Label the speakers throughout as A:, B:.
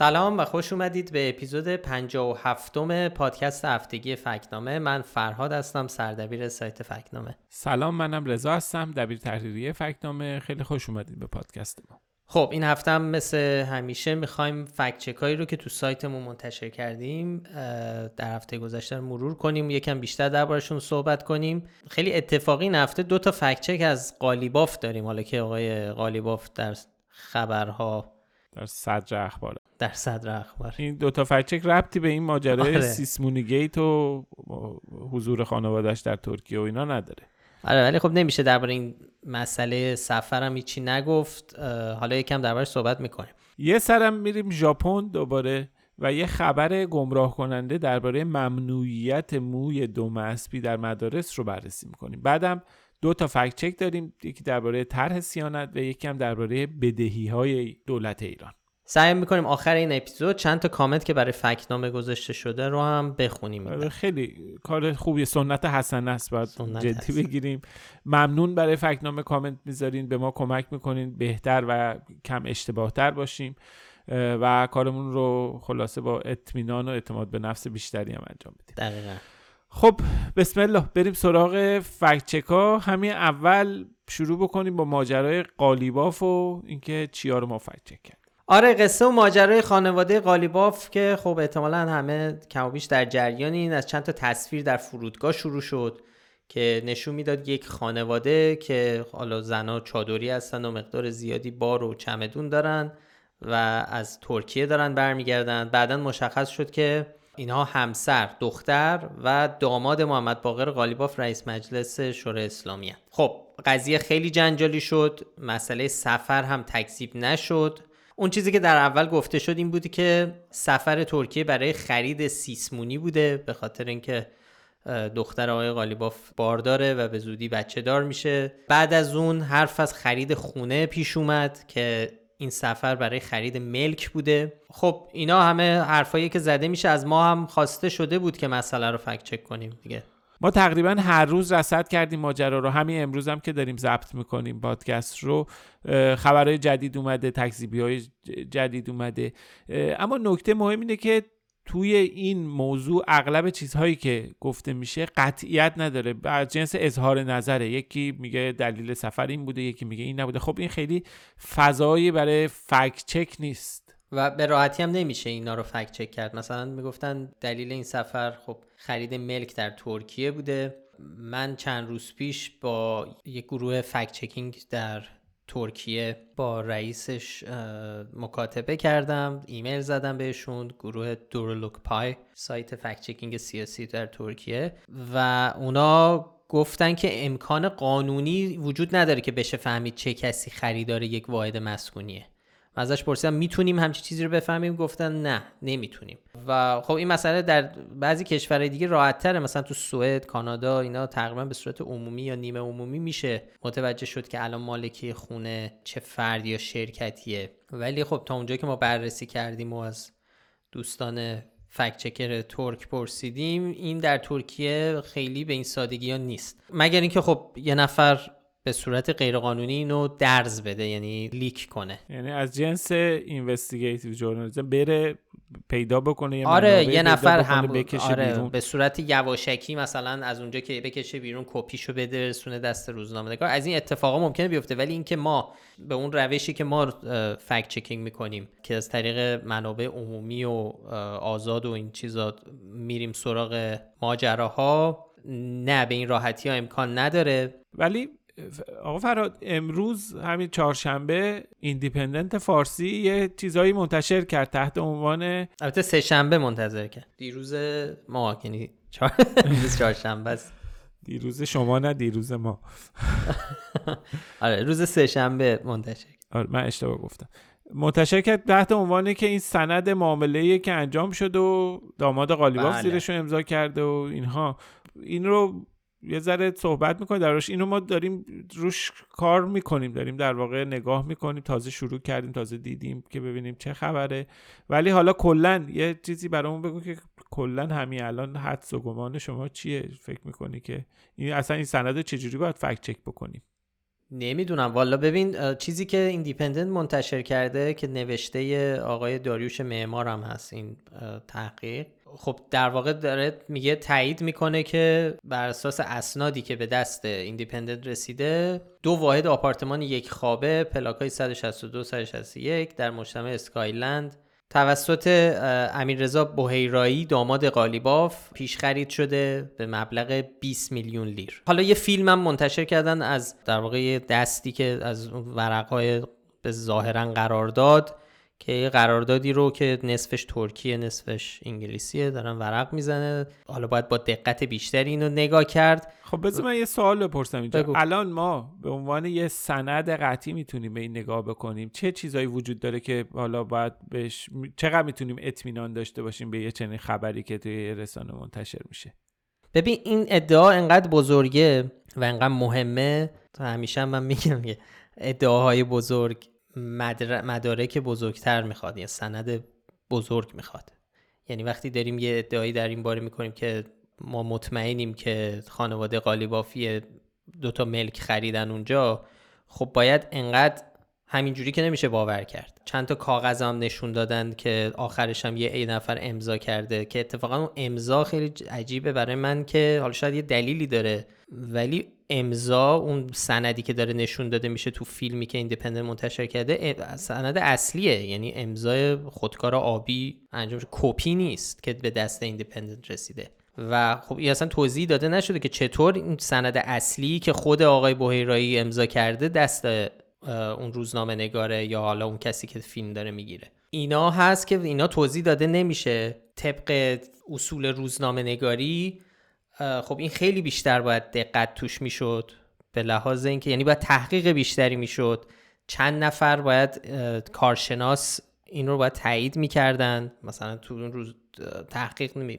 A: سلام و خوش اومدید به اپیزود 57 م پادکست هفتگی فکنامه. من فرهاد هستم سردبیر سایت فکنامه.
B: سلام منم رضا هستم دبیر تحریریه فکنامه. خیلی خوش اومدید به پادکست ما.
A: خب این هفته هم مثل همیشه می‌خوایم فکت چکایی رو که تو سایتمون منتشر کردیم در هفته گذشته رو مرور کنیم یکم بیشتر دربارشون صحبت کنیم. خیلی اتفاقی این هفته دو تا فکت چک از قالیباف داریم. حالا که آقای قالیباف در خبرها
B: در صدر اخبار
A: در صدر اخبار
B: این دو تا فکچک ربطی به این ماجرای آره. سیسمونی گیت و حضور خانوادهش در ترکیه و اینا نداره.
A: آره ولی خب نمیشه درباره این مسئله سفرم هیچی نگفت. حالا یکم دربارش صحبت می‌کنیم.
B: یه سرم میریم ژاپن دوباره و یه خبر گمراه کننده درباره ممنوعیت موی دو اسبی در مدارس رو بررسی می‌کنیم. بعدم دو تا فکت چک داریم یکی درباره طرح سیانت و یکی هم درباره بدهی های دولت ایران.
A: سعی می‌کنیم آخر این اپیزود چند تا کامنت که برای فکنامه گذاشته شده رو هم بخونیم.
B: آره، خیلی کار خوبی سنت حسن است. باید جدی بگیریم. ممنون برای فکنامه کامنت می‌ذارین. به ما کمک می‌کنین. بهتر و کم اشتباهتر باشیم. و کارمون رو خلاصه با اطمینان و اعتماد به نفس بیشتری هم انجام بدیم.
A: دقیقا.
B: خب بسم الله. بریم سراغ فکچکا همین اول شروع بکنیم با ماجرای قالیباف و اینکه چیا رو ما فکچک کرد
A: آره قصه و ماجرای خانواده قالیباف که خب احتمالا همه کم در جریان این از چند تا تصویر در فرودگاه شروع شد که نشون می‌داد یک خانواده که حالا زنا چادری هستن و مقدار زیادی بار و چمدون دارن و از ترکیه دارن برمیگردن. بعدا مشخص شد که اینها همسر دختر و داماد محمد باقر قالیباف رئیس مجلس شورای اسلامی خب قضیه خیلی جنجالی شد مسئله سفر هم تکذیب نشد. اون چیزی که در اول گفته شد این بودی که سفر ترکیه برای خرید سیسمونی بوده به خاطر اینکه دختر آقای قالیباف بارداره و به زودی بچه دار میشه. بعد از اون حرف از خرید خونه پیش اومد که این سفر برای خرید ملک بوده. خب اینا همه حرفایی که زده میشه از ما هم خواسته شده بود که مسئله رو فکت چک کنیم دیگه.
B: ما تقریبا هر روز رصد کردیم ماجرا رو. همین امروز هم که داریم ضبط می‌کنیم پادکست رو. خبرهای جدید اومده تکذیبی های جدید اومده. اما نکته مهم اینه که توی این موضوع اغلب چیزهایی که گفته میشه قطعیت نداره. از جنس اظهار نظره. یکی میگه دلیل سفر این بوده یکی میگه این نبوده. خب این خیلی فضایی برای فکت چک نیست.
A: و به راحتی هم نمیشه اینا رو فکت چک کرد. مثلا می‌گفتن دلیل این سفر خب خرید ملک در ترکیه بوده. من چند روز پیش با یک گروه فکت چکینگ در ترکیه با رئیسش مکاتبه کردم. ایمیل زدم بهشون گروه دورلوک پای سایت فکت چکینگ سیاسی در ترکیه. و اونا گفتن که امکان قانونی وجود نداره که بشه فهمید چه کسی خریدار یک واحد مسکونیه. ازش پرسیدم می‌تونیم همچی چیزی رو بفهمیم؟ گفتن نه نمی‌تونیم. و خب این مسئله در بعضی کشورهای دیگه راحت تره مثلا تو سوئد کانادا اینا تقریبا به صورت عمومی یا نیمه عمومی میشه متوجه شد که الان مالکی خونه چه فردی یا شرکتیه. ولی خب تا اونجا که ما بررسی کردیم و از دوستان fact-checker ترک پرسیدیم این در ترکیه خیلی به این سادگی ها نیست. مگر اینکه خب یه نفر به صورت غیرقانونی اینو درز بده یعنی leak کنه.
B: یعنی از جنس investigative ژورنالیسم بره پیدا بکنه
A: یه آره یه نفر هم آره به صورت یواشکی مثلا از اونجا که بکشه بیرون کپیشو بده رسونه دست روزنامه نگار. از این اتفاقا ممکنه بیفته ولی اینکه ما به اون روشی که ما فکت چکینگ می‌کنیم که از طریق منابع عمومی و آزاد و این چیزا میریم سراغ ماجراها نه به این راحتی ها امکان نداره.
B: ولی آقا فراد امروز همین چهارشنبه ایندیپندنت فارسی یه چیزایی منتشر کرد تحت عنوان
A: البته سه شنبه منتظر کرد. دیروز ما یعنی چهارشنبه است.
B: دیروز شما نه دیروز ما.
A: آره روز سه شنبه منتشر
B: آره من اشتباه گفتم. منتشر کرد تحت عنوانی که این سند معامله که انجام شد و داماد قالیباف بله. زیرش رو امضا کرده و اینها. این رو یه ذره صحبت می‌کنیم روش اینو ما داریم روش کار می‌کنیم داریم در واقع نگاه می‌کنیم. تازه شروع کردیم تازه دیدیم که ببینیم چه خبره. ولی حالا کلا یه چیزی برامون بگو که کلا همین الان حدس و گمان شما چیه؟ فکر می‌کنی که این اصلا این سند چجوری باید fact check بکنیم؟
A: نمی‌دونم. والا ببین چیزی که ایندیپندنت منتشر کرده که نوشته آقای داریوش معمار هم هست این تحقیق. خب در واقع داره میگه تایید می‌کنه که بر اساس اسنادی که به دست ایندیپندنت رسیده دو واحد آپارتمان یک خوابه پلاکای 162 161 در مجتمع اسکایلند توسط امیررضا بوهیرایی داماد قالیباف پیش خرید شده به مبلغ 20 میلیون لیر. حالا یه فیلم هم منتشر کردن از در واقع دستی که از ورقهای به ظاهرا قرار داد. که یه قراردادی رو که نصفش ترکیه نصفش انگلیسیه دارن ورق می‌زنه. حالا باید با دقت بیشتری اینو نگاه کرد.
B: خب بذار من یه سوال بپرسم اینجا. بگو. الان ما به عنوان یه سند قطعی می‌تونیم به این نگاه بکنیم؟ چه چیزایی وجود داره که حالا باید بهش چقدر می‌تونیم اطمینان داشته باشیم به یه چنین خبری که توی رسانه منتشر میشه؟
A: ببین این ادعا انقدر بزرگه و انقدر مهمه. تا همیشه من میگم ادعاهای بزرگ مدر... مدارک بزرگتر می‌خواد یا سند بزرگ می‌خواد. یعنی وقتی داریم یه ادعایی در این باره می‌کنیم که ما مطمئنیم که خانواده قالیبافی دوتا ملک خریدن اونجا خب باید انقدر همینجوری که نمیشه باور کرد. چند تا کاغذ هم نشون دادن که آخرش هم یه ای نفر امضا کرده که اتفاقا اون امضا خیلی عجیبه برای من که حالا شاید یه دلیلی داره ولی امضا اون سندی که داره نشون داده میشه تو فیلمی که ایندیپندنت منتشر کرده سند اصلیه. یعنی امضای خودکار آبی انجام کپی نیست که به دست ایندیپندنت رسیده. و خب این اصلا توضیح داده نشده که چطور این سند اصلی که خود آقای بوهیرایی امضا کرده دست اون روزنامه نگاره یا حالا اون کسی که فیلم داره می‌گیره. اینا هست که اینا توضیح داده نمیشه طبق اصول روزنامه نگاری. خب این خیلی بیشتر باید دقت توش می‌شد به لحاظ اینکه یعنی باید تحقیق بیشتری می‌شد. چند نفر باید کارشناس این رو باید تایید می‌کردن. مثلا تو اون روز تحقیق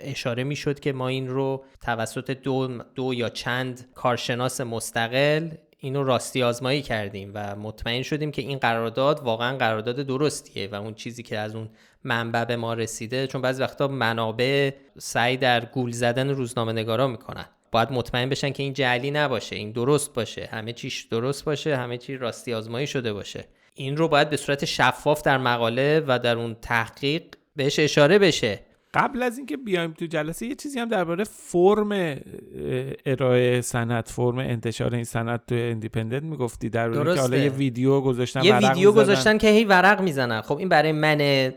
A: اشاره می‌شد که ما این رو توسط دو, دو یا چند کارشناس مستقل اینو راستی آزمایی کردیم و مطمئن شدیم که این قرارداد واقعا قرارداد درستیه و اون چیزی که از اون منبع به ما رسیده چون بعضی وقتا منابع سعی در گول زدن روزنامه نگارا می‌کنن. باید مطمئن بشن که این جعلی نباشه این درست باشه همه چیش درست باشه همه چی راستی آزمایی شده باشه. این رو باید به صورت شفاف در مقاله و در اون تحقیق بهش اشاره بشه.
B: قبل از اینکه بیایم تو جلسه یه چیزی هم درباره فرم ارائه سند فرم انتشار این سند تو اندیپندنت می‌گفتی. در که حالا یه ویدیو گذاشتن
A: یه ویدیو گذاشتن که هی ورق می‌زنن. خب این برای من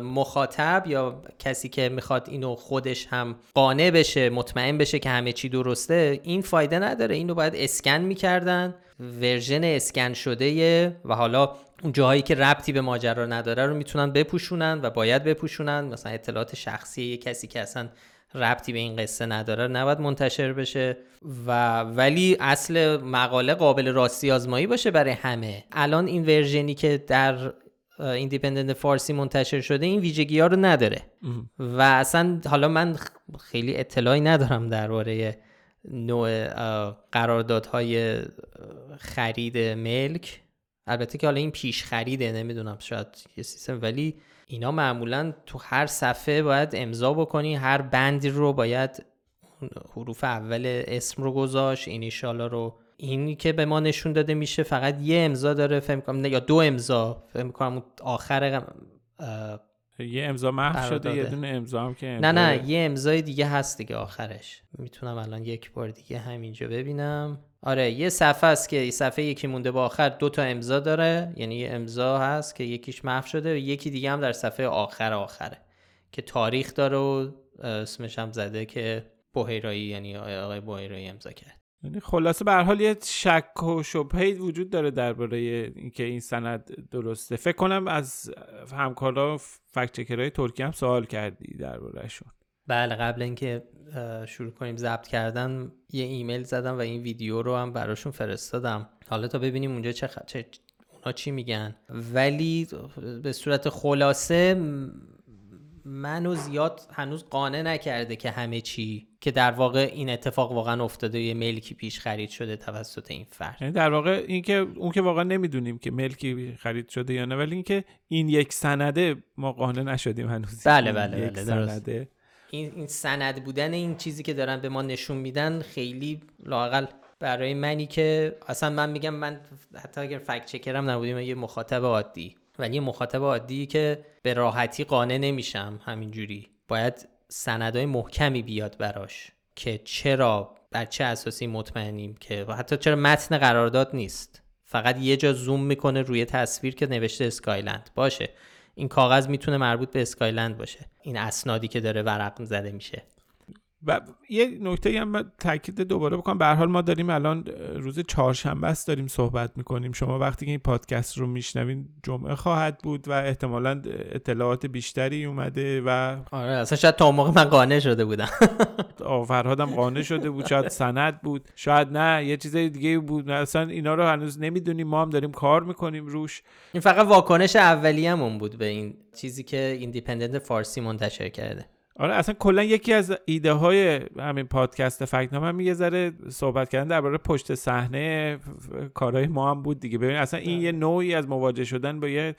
A: مخاطب یا کسی که می‌خواد اینو خودش هم قانع بشه مطمئن بشه که همه چی درسته این فایده نداره. اینو باید اسکن می‌کردن. version اسکن شده و حالا اون جاهایی که ربطی به ماجرا نداره رو می‌تونن بپوشونن و باید بپوشونن. مثلا اطلاعات شخصی یه کسی که اصلا ربطی به این قصه نداره نباید منتشر بشه. و ولی اصل مقاله قابل راستی آزمایی باشه برای همه. الان این ورژنی که در ایندیپندنت فارسی منتشر شده این ویژگی ها رو نداره. و اصلا حالا من خیلی اطلاعی ندارم درباره نوع قراردادهای خرید ملک. البته که حالا این پیش خریده نمی‌دونم شاید یه سیستم ولی اینا معمولا تو هر صفحه باید امضا بکنی هر بندی رو باید حروف اول اسم رو گذاشت اینیشالا رو. اینی که به ما نشون داده میشه فقط یه امضا داره فهم کنم یا دو امضا فهم کنم آخر
B: یه امضا محو شده یه دونه امضا هم که
A: نه نه یه امضای دیگه هست دیگه آخرش. می‌تونم الان یک بار دیگه همینجا ببینم. آره یه صفحه است که صفحه یکی مونده با آخر دو تا امضا داره. یعنی یه امضا هست که یکیش محو شده و یکی دیگه هم در صفحه آخر آخره. که تاریخ داره و اسمش هم زده که بوهیرایی یعنی آقای بوهیرایی امضا کرد.
B: یعنی خلاصه به حال یه شک و شبهه وجود داره درباره اینکه این سند درسته. فکر کنم از همکارا فکت چکرهای ترکیه هم سوال کردی دربارهشون.
A: بله قبل اینکه شروع کنیم ضبط کردن یه ایمیل زدم و این ویدیو رو هم براشون فرستادم. حالا تا ببینیم اونجا چه, خ... چه... اونا چی میگن. ولی به صورت خلاصه منو زیاد هنوز قانع نکرده که همه چی که در واقع این اتفاق واقعا افتاده یه ملکی پیش خرید شده توسط این فرد.
B: یعنی در واقع این که اون که واقعا نمی‌دونیم که ملکی خرید شده یا نه ولی اینکه این یک سنده ما قانع نشدیم هنوز.
A: بله بله بله درست. این این سند بودن این چیزی که دارن به ما نشون میدن خیلی لاقل برای منی که اصلا من میگم من حتی اگر فکت چکرم نبودیم یه مخاطب عادی. ولی یه مخاطب عادی که به راحتی قانع نمیشم همینجوری. باید سندهای محکمی بیاد براش که چرا بر چه اساسی مطمئنیم که حتی چرا متن قرارداد نیست. فقط یه جا زوم می‌کنه روی تصویر که نوشته اسکایلند باشه. این کاغذ می‌تونه مربوط به اسکایلند باشه. این اسنادی که داره ورق زده میشه.
B: و یه نکته هم تاکید دوباره بکنم. به حال ما داریم الان روز چهارشنبه است داریم صحبت می‌کنیم. شما وقتی که این پادکست رو میشنوین جمعه خواهد بود و احتمالا اطلاعات بیشتری اومده و
A: آره اصلا شاید تا موقع من قانع شده بودم.
B: فرهادم قانع شده بود. شاید سند بود. شاید نه یه چیز دیگه بود. اصلا اینا رو هنوز نمی‌دونیم. ما هم داریم کار می‌کنیم روش.
A: این فقط واکنش اولیه‌مون بود به این چیزی که ایندیپندنت فارسی منتشر کرده.
B: آره اصلا کلا یکی از ایده های همین پادکست فکتنامه هم یه ذره صحبت کردن درباره پشت صحنه کارهای ما هم بود دیگه. ببین اصلا این یه نوعی از مواجه شدن با یه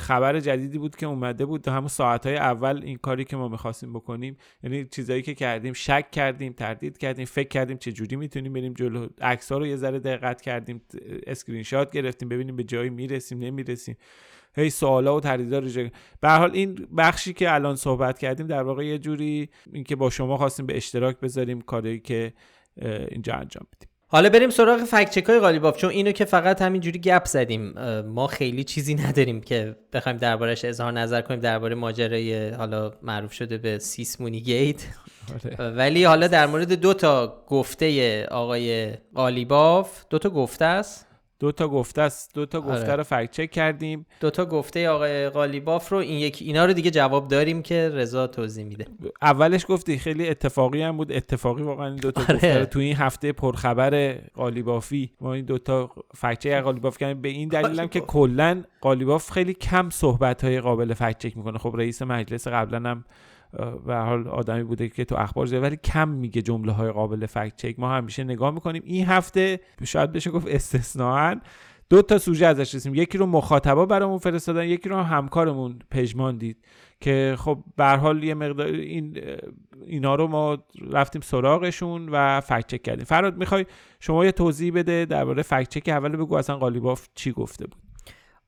B: خبر جدیدی بود که اومده بود. همون ساعتهای اول این کاری که ما می‌خواستیم بکنیم یعنی چیزایی که کردیم شک کردیم تردید کردیم فکر کردیم چه جوری می‌تونیم بریم جلو. عکس رو یه ذره دقت کردیم اسکرین شات گرفتیم ببینیم به جایی می‌رسیم نمی‌رسیم. هی سوالا و تردیدا رو به حال این بخشی که الان صحبت کردیم در واقع یه جوری اینکه با شما خواستیم به اشتراک بذاریم کاری که اینجا انجام بدیم.
A: حالا بریم سراغ فکت چک های قالیباف چون اینو که فقط همینجوری گپ زدیم. ما خیلی چیزی نداریم که بخوایم دربارش اظهار نظر کنیم درباره ماجرای حالا معروف شده به سیسمونی گیت. آره. ولی حالا در مورد دو تا گفته آقای قالیباف دو تا گفته است.
B: دو تا گفته است. دو تا گفته آره. رو فکت چک کردیم.
A: دو تا گفته آقای قالیباف رو این یکی اینا رو دیگه جواب داریم که رضا توضیح میده.
B: اولش گفتی خیلی اتفاقی هم بود. اتفاقی واقعا این دو تا آره. گفته رو تو این هفته پرخبر قالیبافی ما این دو تا فکت چک قالیباف کردیم. به این دلیل هم که کلا قالیباف خیلی کم صحبت های قابل فکت چک می‌کنه. خب رئیس مجلس قبلا هم و حال آدمی بوده که تو اخبار زیاد ولی کم میگه جمله های قابل فکت چک. ما همیشه نگاه می‌کنیم. این هفته شاید بشه گفت استثناا دو تا سوژه ازش رسیم یکی رو مخاطبا برامون فرستادن یکی رو همکارمون پژمان دید که خب به حال یه مقدار این اینا رو ما رفتیم سراغشون و فکت چک کردیم. فراد می‌خوای شما یه توضیح بده درباره فکت چک؟ اول بگو اصلا قالیباف چی گفته بود؟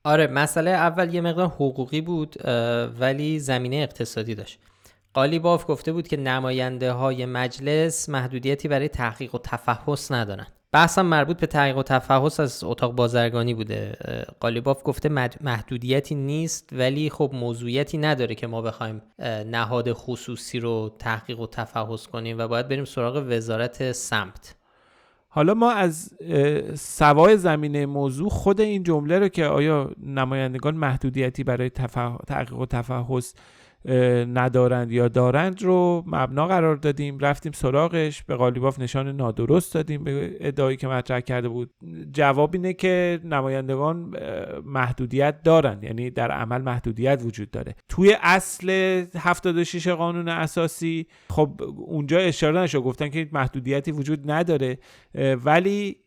A: آره مسئله اول یه مقدار حقوقی بود ولی زمینه اقتصادی داشت. قالیباف گفته بود که نماینده های مجلس محدودیتی برای تحقیق و تفحص ندارن. بحثم مربوط به تحقیق و تفحص از اتاق بازرگانی بوده. قالیباف گفته محدودیتی نیست ولی خب موضوعیتی نداره که ما بخوایم نهاد خصوصی رو تحقیق و تفحص کنیم و باید بریم سراغ وزارت سمت.
B: حالا ما از سوای زمینه موضوع خود این جمله رو که آیا نمایندگان محدودیتی برای تحقیق و تفحص ندارند یا دارند رو مبنا قرار دادیم. رفتیم سراغش به قالیباف نشان نادرست دادیم به ادعایی که مطرح کرده بود. جواب اینه که نمایندگان محدودیت دارند. یعنی در عمل محدودیت وجود داره. توی اصل 76 قانون اساسی خب اونجا اشاره نشد. گفتن که محدودیتی وجود نداره. ولی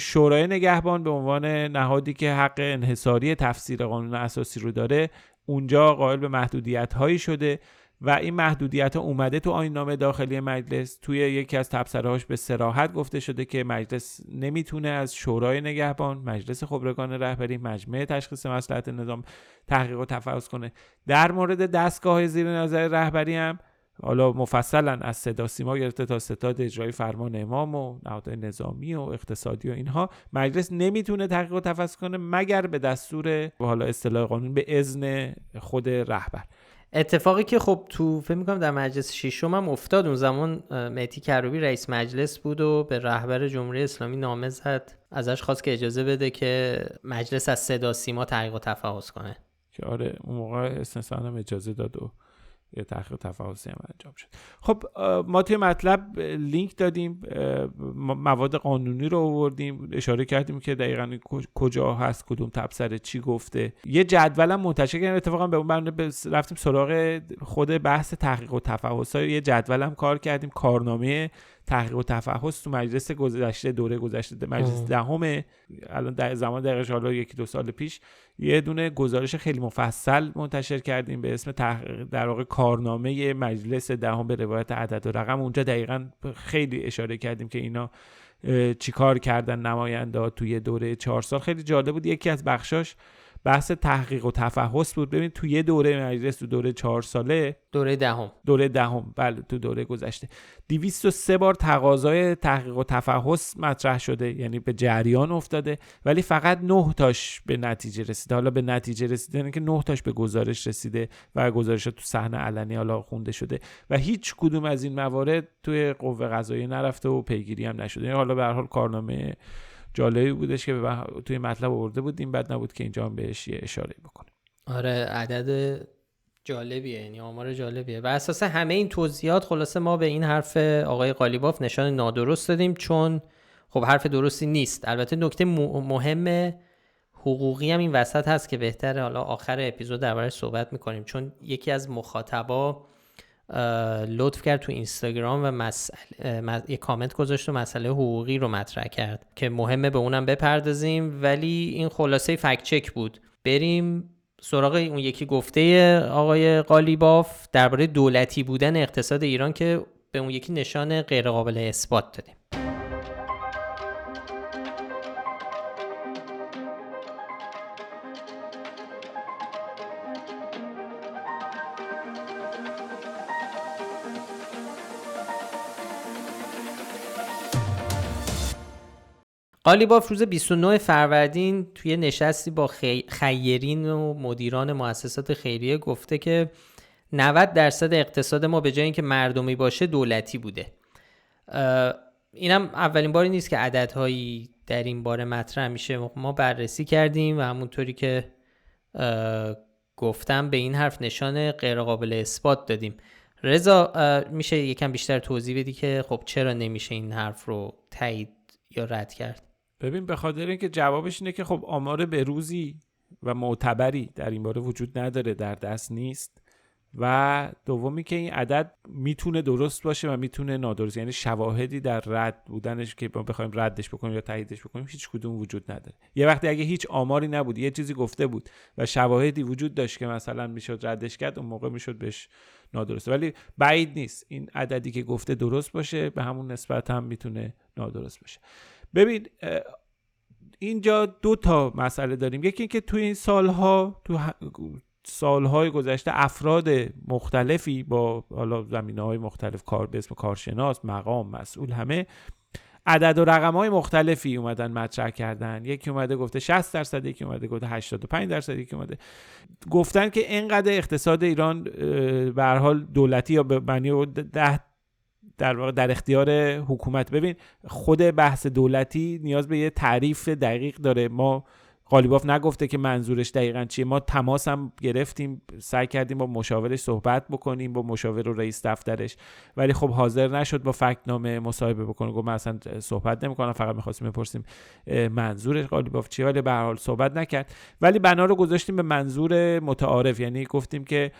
B: شورای نگهبان به عنوان نهادی که حق انحصاری تفسیر قانون اساسی رو داره اونجا قائل به محدودیت هایی شده و این محدودیت ها اومده تو آین نامه داخلی مجلس توی یکی از تبصرهاش به سراحت گفته شده که مجلس نمی‌تونه از شورای نگهبان مجلس خبرگان رهبری مجمع تشخیص مصلحت نظام تحقیق و تفحص کنه. در مورد دستگاه زیر نظر رهبری هم حالا مفصلا از صدا سیما گرفته تا ستاد اجرای فرمان امام و نهادهای نظامی و اقتصادی و اینها. مجلس نمی‌تونه تحقیق و تفحص کنه مگر به دستور حالا اصطلاح قانون به اذن خود رهبر.
A: اتفاقی که خب تو فکر می‌کنم در مجلس ششم هم افتاد اون زمان مهدی کروبی رئیس مجلس بود و به رهبر جمهوری اسلامی نامه زد. ازش خواست که اجازه بده که مجلس از صدا سیما تحقیق و تفحص کنه.
B: که آره اون موقع هم اجازه داد و یه تحقیق تفاوتی هم انجام شد. خب ما توی مطلب لینک دادیم مواد قانونی رو آوردیم اشاره کردیم که دقیقا کجا هست کدوم تبصره چی گفته. یه جدول هم منتشر کردیم اتفاقا به اون رفتیم سراغ خود بحث تحقیق و تفحص یه جدول هم کار کردیم کارنامه تحقیق و تفحص تو مجلس گذشته دوره گذشته مجلس دهم. الان در زمان دقیقش حالا یکی دو سال پیش یه دونه گزارش خیلی مفصل منتشر کردیم به اسم در واقع کارنامه مجلس دهم به روایت عدد و رقم. اونجا دقیقا خیلی اشاره کردیم که اینا چیکار کردن نماینده توی دوره چهار سال. خیلی جالب بود. یکی از بخشاش بحث تحقیق و تفحص بود. ببین تو یه دوره مجلس تو دوره چهار ساله
A: دوره دهم.
B: دوره دهم. بله تو دوره گذشته. 203 بار تقاضای تحقیق و تفحص مطرح شده یعنی به جریان افتاده ولی فقط 9 تاش به نتیجه رسیده. حالا به نتیجه رسیده یعنی که 9 تاش به گزارش رسیده و گزارش تو صحنه علنی حالا خونده شده. و هیچ کدوم از این موارد توی قوه قضاییه نرفته و پیگیری هم نشده. یعنی حالا به هر حال کارنامه جالبی بودش که توی مطلب آورده بودیم بد نبود که اینجا هم بهش یه اشاره بکنیم.
A: آره عدد جالبیه یعنی آمار جالبیه. و اساس همه این توضیحات خلاصه ما به این حرف آقای قالیباف نشان نادرست دادیم چون خب حرف درستی نیست. البته نکته مهم حقوقی هم این وسط هست که بهتره. حالا آخر اپیزود دربارش صحبت می‌کنیم چون یکی از مخاطبا لطف کرد تو اینستاگرام و مسئله یه کامنت گذاشت و مسئله حقوقی رو مطرح کرد که مهمه به اونم بپردازیم. ولی این خلاصه فکت چک بود. بریم سراغ اون یکی گفته آقای قالیباف درباره دولتی بودن اقتصاد ایران که به اون یکی نشان غیرقابل اثبات دادیم. قالیباف روز 29 فروردین توی نشستی با خیرین و مدیران مؤسسات خیریه گفته که 90 درصد اقتصاد ما به جای اینکه مردمی باشه دولتی بوده. اینم اولین باری نیست که عددهایی در این باره مطرح میشه. ما بررسی کردیم و همونطوری که گفتم به این حرف نشان غیرقابل اثبات دادیم. رضا میشه یکم بیشتر توضیح بدی که خب چرا نمیشه این حرف رو تایید یا رد کرد؟
B: ببین به خاطر اینکه جوابش اینه که خب آمار به روزی و معتبری در این باره وجود نداره در دست نیست. و دومی که این عدد می‌تونه درست باشه و می‌تونه نادرست. یعنی شواهدی در رد بودنش که ما بخوایم ردش بکنیم یا تاییدش بکنیم هیچ کدوم وجود نداره. یه وقتی اگه هیچ آماری نبود یه چیزی گفته بود و شواهدی وجود داشت که مثلا می‌شد ردش کرد اون موقع می‌شد بهش نادرسته ولی بعید نیست. این عددی که گفته درست باشه به همون نسبت هم می‌تونه نادرست باشه. ببین اینجا دو تا مسئله داریم. یکی اینکه تو این سالها تو سالهای گذشته افراد مختلفی با حالا زمینه های مختلف کار به اسم کارشناس مقام مسئول همه عدد و رقم های مختلفی اومدن مطرح کردن. یکی اومده گفته 60 درصد یکی اومده گفته 85 درصد یکی اومده گفتن که اینقدر اقتصاد ایران به حال دولتی یا به معنی ده در واقع در اختیار حکومت. ببین خود بحث دولتی نیاز به یه تعریف دقیق داره. ما قالیباف نگفته که منظورش دقیقا چیه. ما تماس هم گرفتیم سعی کردیم با مشاورش صحبت بکنیم با مشاور و رئیس دفترش. ولی خب حاضر نشد با فکت نامه مصاحبه بکنه. گفت من اصلا صحبت نمی‌کنم فقط می‌خواستیم بپرسیم منظور قالیباف چیه. ولی به حال صحبت نکرد. ولی بنا رو گذاشتیم به منظور متعارف. یعنی گفتیم که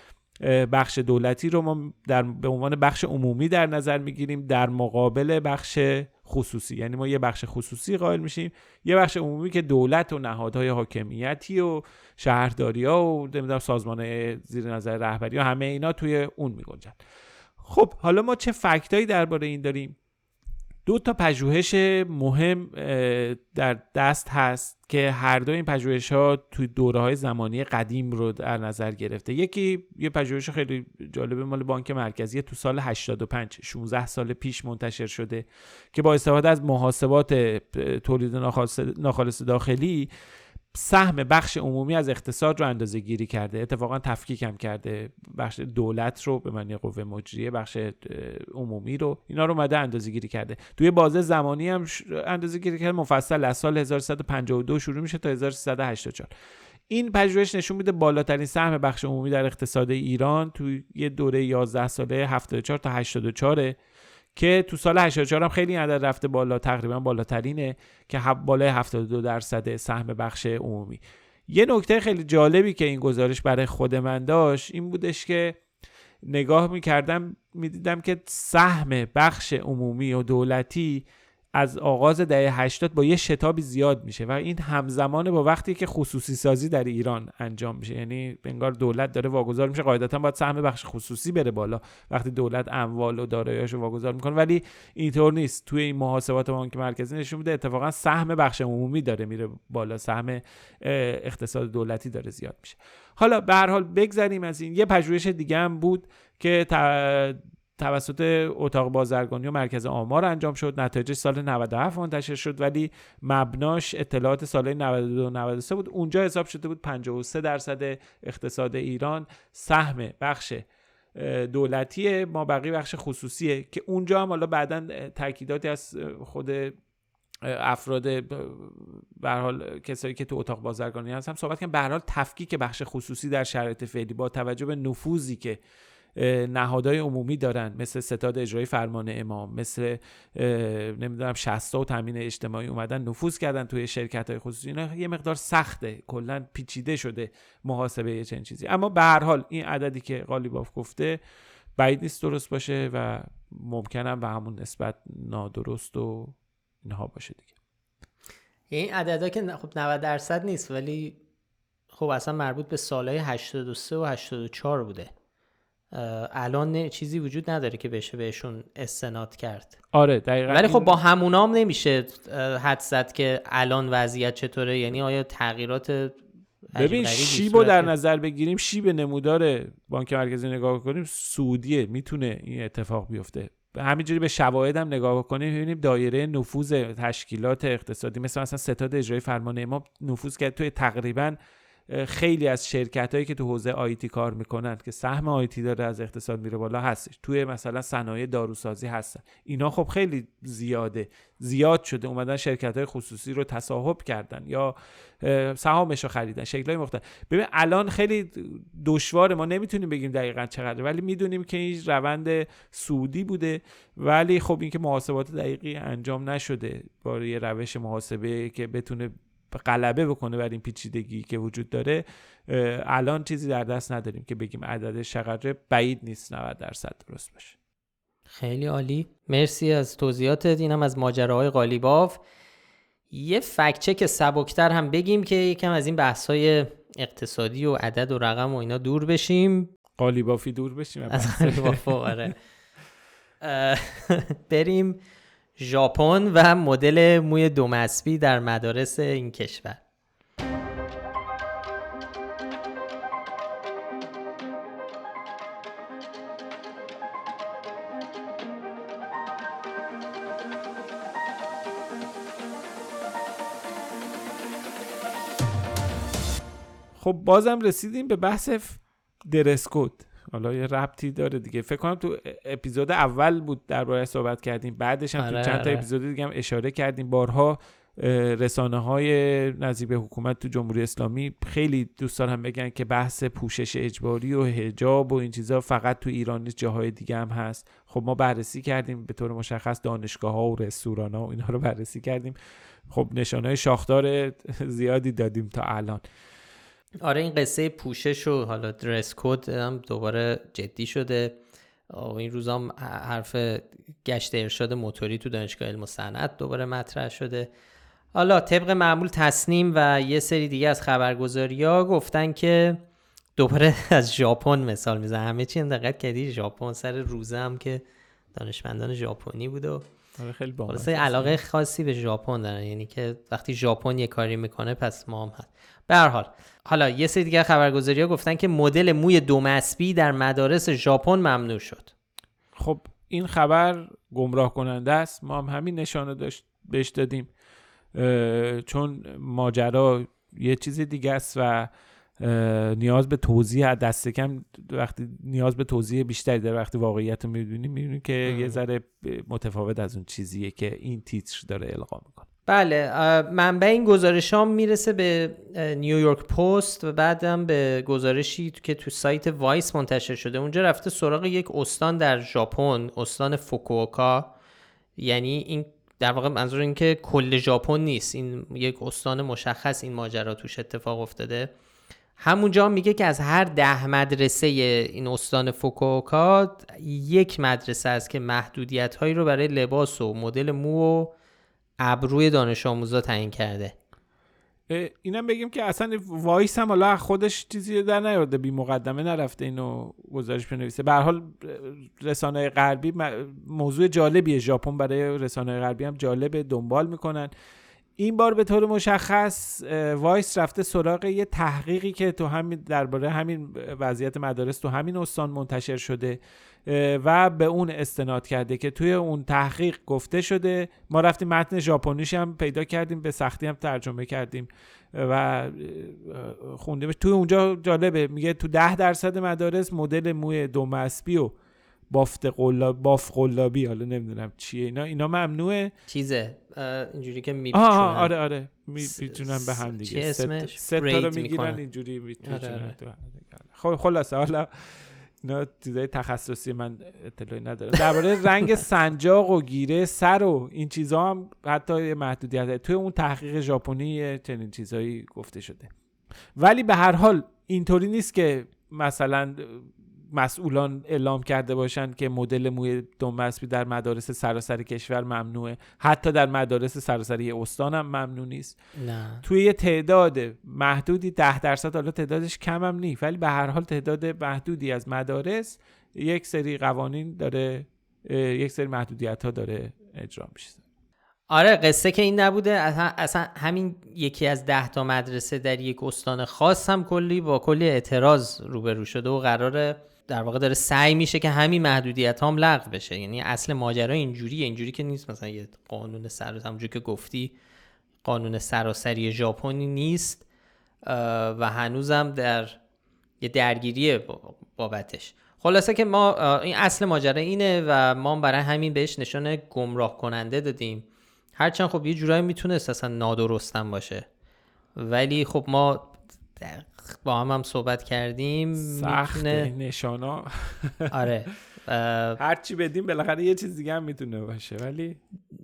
B: بخش دولتی رو ما در به عنوان بخش عمومی در نظر می‌گیریم در مقابل بخش خصوصی. یعنی ما یه بخش خصوصی قائل میشیم یه بخش عمومی که دولت و نهادهای حاکمیتی و شهرداری ها و نمی‌دونم سازمان زیر نظر رهبری ها همه اینا توی اون میگنجن. خب حالا ما چه فکتایی درباره این داریم؟ دو تا پژوهش مهم در دست هست که هر دو این پژوهش ها توی دوره های زمانی قدیم رو در نظر گرفته. یکی یه پژوهش خیلی جالبه مال بانک مرکزی تو سال 85 16 سال پیش منتشر شده که با استفاده از محاسبات تولید ناخالص داخلی سهم بخش عمومی از اقتصاد رو اندازه گیری کرده. اتفاقا تفکیک هم کرده. بخش دولت رو به معنی قوه مجریه بخش عمومی رو اینا رو اومده اندازه گیری کرده. توی بازه زمانی هم اندازه گیری کرده. مفصل از سال 1352 شروع میشه تا 1384 این پژوهش نشون میده بالاترین سهم بخش عمومی در اقتصاد ایران توی یه دوره 11 ساله 74 تا 84 که تو سال 84 هم خیلی عدد رفته بالا تقریبا بالاترینه که بالای 72 درصد سهم بخش عمومی. یه نکته خیلی جالبی که این گزارش برای خود من داشت این بودش که نگاه می‌کردم می‌دیدم که سهم بخش عمومی و دولتی از آغاز دهه 80 با یه شتابی زیاد میشه و این همزمانه با وقتی که خصوصی سازی در ایران انجام میشه. یعنی انگار دولت داره واگذار میشه. قاعدتا باید سهم بخش خصوصی بره بالا وقتی دولت اموال و داراییاشو واگذار می‌کنه. ولی اینطور نیست. توی این محاسبات بانک مرکزی نشون میده اتفاقا سهم بخش عمومی داره میره بالا. سهم اقتصاد دولتی داره زیاد میشه. حالا به هر حال بگذریم از این. یه پژوهش دیگه هم بود که توسط اتاق بازرگانی و مرکز آمار انجام شد. نتایج سال 97 منتشر شد ولی مبناش اطلاعات سال 92 93 بود. اونجا حساب شده بود 53 درصد اقتصاد ایران سهم بخش دولتیه ما بقیه بخش خصوصیه که اونجا هم حالا بعدا تاکیداتی از خود افراد به حال کسایی که تو اتاق بازرگانی هستن صحبت کردن. به حال تفکیک بخش خصوصی در شرایط فعلی با توجه به نفوذی که نهادهای عمومی دارن. مثل ستاد اجرایی فرمان امام مثل نمی‌دونم شستا و تامین اجتماعی اومدن نفوذ کردن توی شرکت های خصوصی. اینا یه مقدار سخته. کلا پیچیده شده محاسبه یه چنین چیزی. اما به هر حال این عددی که قالیباف گفته بعید نیست درست باشه و ممکنم به همون نسبت نادرست و اینها باشه دیگه.
A: این عددا که خب 90 درصد نیست ولی خب اصلا مربوط به سالهای 83 و 84 بوده. الان چیزی وجود نداره که بشه بهشون استناد کرد.
B: آره دقیقا
A: ولی خب با همونام نمیشه حد زد که الان وضعیت چطوره؟ یعنی آیا تغییرات
B: ببین شیب رو در نظر بگیریم شیب نمودار بانک مرکزی نگاه کنیم سعودیه می‌تونه این اتفاق بیفته. همینجوری به شواهد هم نگاه کنیم ببینیم دایره نفوذ تشکیلات اقتصادی مثل مثلا ستاد اجرایی فرمان امام نفوذ کرد توی تقریبا خیلی از شرکت هایی که تو حوزه آیتی کار می‌کنن که سهم آیتی داره از اقتصاد میره بالا هستش. توی مثلا صنایع داروسازی هستن. اینا خب خیلی زیاده. زیاد شده. اومدن شرکت های خصوصی رو تصاحب کردن یا سهامش رو خریدن های مختلف. ببین الان خیلی دشواره. ما نمی‌تونیم بگیم دقیقا چقدر ولی می‌دونیم که این روند سودی بوده. ولی خب اینکه محاسبات دقیقی انجام نشده با یه روش محاسبه که بتونه غلبه بکنه بر این پیچیدگی که وجود داره الان چیزی در دست نداریم که بگیم عدد شقره بعید نیست 90 درصد درست باشه.
A: خیلی عالی. مرسی از توضیحاتت. اینم از ماجراهای قالیباف یه فکچک سبکتر هم بگیم که یکم از این بحث اقتصادی و عدد و رقم و اینا دور بشیم.
B: قالیبافی دور بشیم.
A: از قالیباف آره. بریم ژاپن و مدل موی دومسبی در مدارس این کشور.
B: خب بازم رسیدیم به بحث درسکود حالا یه ربطی داره دیگه. فکر کنم تو اپیزود اول بود درباره صحبت کردیم. بعدش هم تو آره، چند تا آره. اپیزود دیگه هم اشاره کردیم. بارها رسانه های نزیب حکومت تو جمهوری اسلامی خیلی دوست دارم بگن که بحث پوشش اجباری و هجاب و این چیزا فقط تو ایران نیست جاهای دیگه هم هست. خب ما بررسی کردیم به طور مشخص دانشگاه ها و رستوران ها و اینها رو بررسی کردیم. خب نشانه شاخدار زیادی دادیم تا الان.
A: آره این قصه پوشش و حالا درس کد هم دوباره جدی شده. این روزا هم حرف گشت ارشاد موتوری تو دانشگاه علم و صنعت دوباره مطرح شده. حالا طبق معمول تصنیم و یه سری دیگه از خبرگزاری ها گفتن که دوباره از ژاپن مثال میزن همه چی دقت کردی ژاپن سر روزه هم که دانشمندان ژاپنی بود و
B: آره، خیلی
A: علاقه خاصی به ژاپن دارن. یعنی که وقتی ژاپن یه کاری می‌کنه پس ما هم هست. به هر حال حالا یه سری دیگه خبرگزاری ها گفتن که مدل موی دومسبی در مدارس ژاپن ممنوع شد.
B: خب این خبر گمراه کننده است. ما هم همین نشانه داشت بهش دادیم. چون ماجرا یه چیز دیگه است و نیاز به توضیح دست کم وقتی نیاز به توضیح بیشتری داره وقتی واقعیت رو می‌دونیم می‌دونیم که یه ذره متفاوت از اون چیزیه که این تیتر داره القا می‌کنه.
A: بله منبع این گزارش ها می‌رسه به نیویورک پست و بعدم به گزارشی که تو سایت وایس منتشر شده. اونجا رفته سراغ یک استان در ژاپن استان فوکوکا یعنی این در واقع منظور این که کل ژاپن نیست. این یک استان مشخص این ماجرا توش اتفاق افتاده. همونجا میگه که از هر ده مدرسه این استان فوکوکا یک مدرسه است که محدودیت هایی رو برای لباس و مدل مو و ابروی دانش آموزا تعیین کرده.
B: اینم بگیم که اصلا وایس هم حالا خودش چیزی در نیارده بی مقدمه نرفته اینو گزارش بنویسه. به حال رسانه غربی موضوع جالبیه. ژاپن برای رسانه غربی هم جالبه دنبال می‌کنن. این بار به طور مشخص وایس رفته سراغ یه تحقیقی که تو همین درباره همین وضعیت مدارس تو همین استان منتشر شده و به اون استناد کرده که توی اون تحقیق گفته شده. ما رفتیم متن ژاپنیش هم پیدا کردیم به سختی هم ترجمه کردیم و خوندیمش. توی اونجا جالبه میگه تو ده درصد مدارس مدل موی دم‌اسبی و بافت قلاب باف قلابی حالا نمی‌دونم چیه اینا. اینا ممنوعه.
A: چیزه. اینجوری که میپیچونن.
B: آره آره. میپیچونن به هم دیگه. ست تا رو می‌گیرن اینجوری میپیچونن آره. آره. خب خلاصه حالا اینا چیزای تخصصی من اطلاعی ندارم. درباره رنگ سنجاق و گیره سر و این چیزها هم حتی محدودیت. توی اون تحقیق ژاپنی چنین چیزهایی گفته شده. ولی به هر حال اینطوری نیست که مثلا مسئولان اعلام کرده باشند که مدل موی دومسبی در مدارس سراسر کشور ممنوعه. حتی در مدارس سراسری استان هم ممنوع نیست.
A: نه.
B: توی یه تعداد محدودی ده درصد حالا تعدادش کم هم نیست ولی به هر حال تعداد محدودی از مدارس یک سری قوانین داره یک سری محدودیت ها داره اجرا میشه.
A: آره قصه که این نبوده اصلا همین یکی از ده تا مدرسه در یک استان خاص هم کلی با کلی اعتراض روبرو شده و قراره در واقع داره سعی میشه که همین محدودیت هم لغو بشه. یعنی اصل ماجرا اینجوریه. اینجوری که نیست. مثلا یه قانون سر همونجوری که گفتی قانون سراسری ژاپنی نیست و هنوزم در یه درگیری بابتش. خلاصه که ما این اصل ماجرا اینه و ما برای همین بهش نشان گمراه کننده دادیم. هرچند خب یه جورایی می‌تونست اصلا نادرستم باشه. ولی خب ما با هم هم صحبت کردیم
B: سخت می‌تونه... نشانا.
A: آره
B: هرچی بدیم بالاخره یه چیز دیگه هم می‌تونه باشه ولی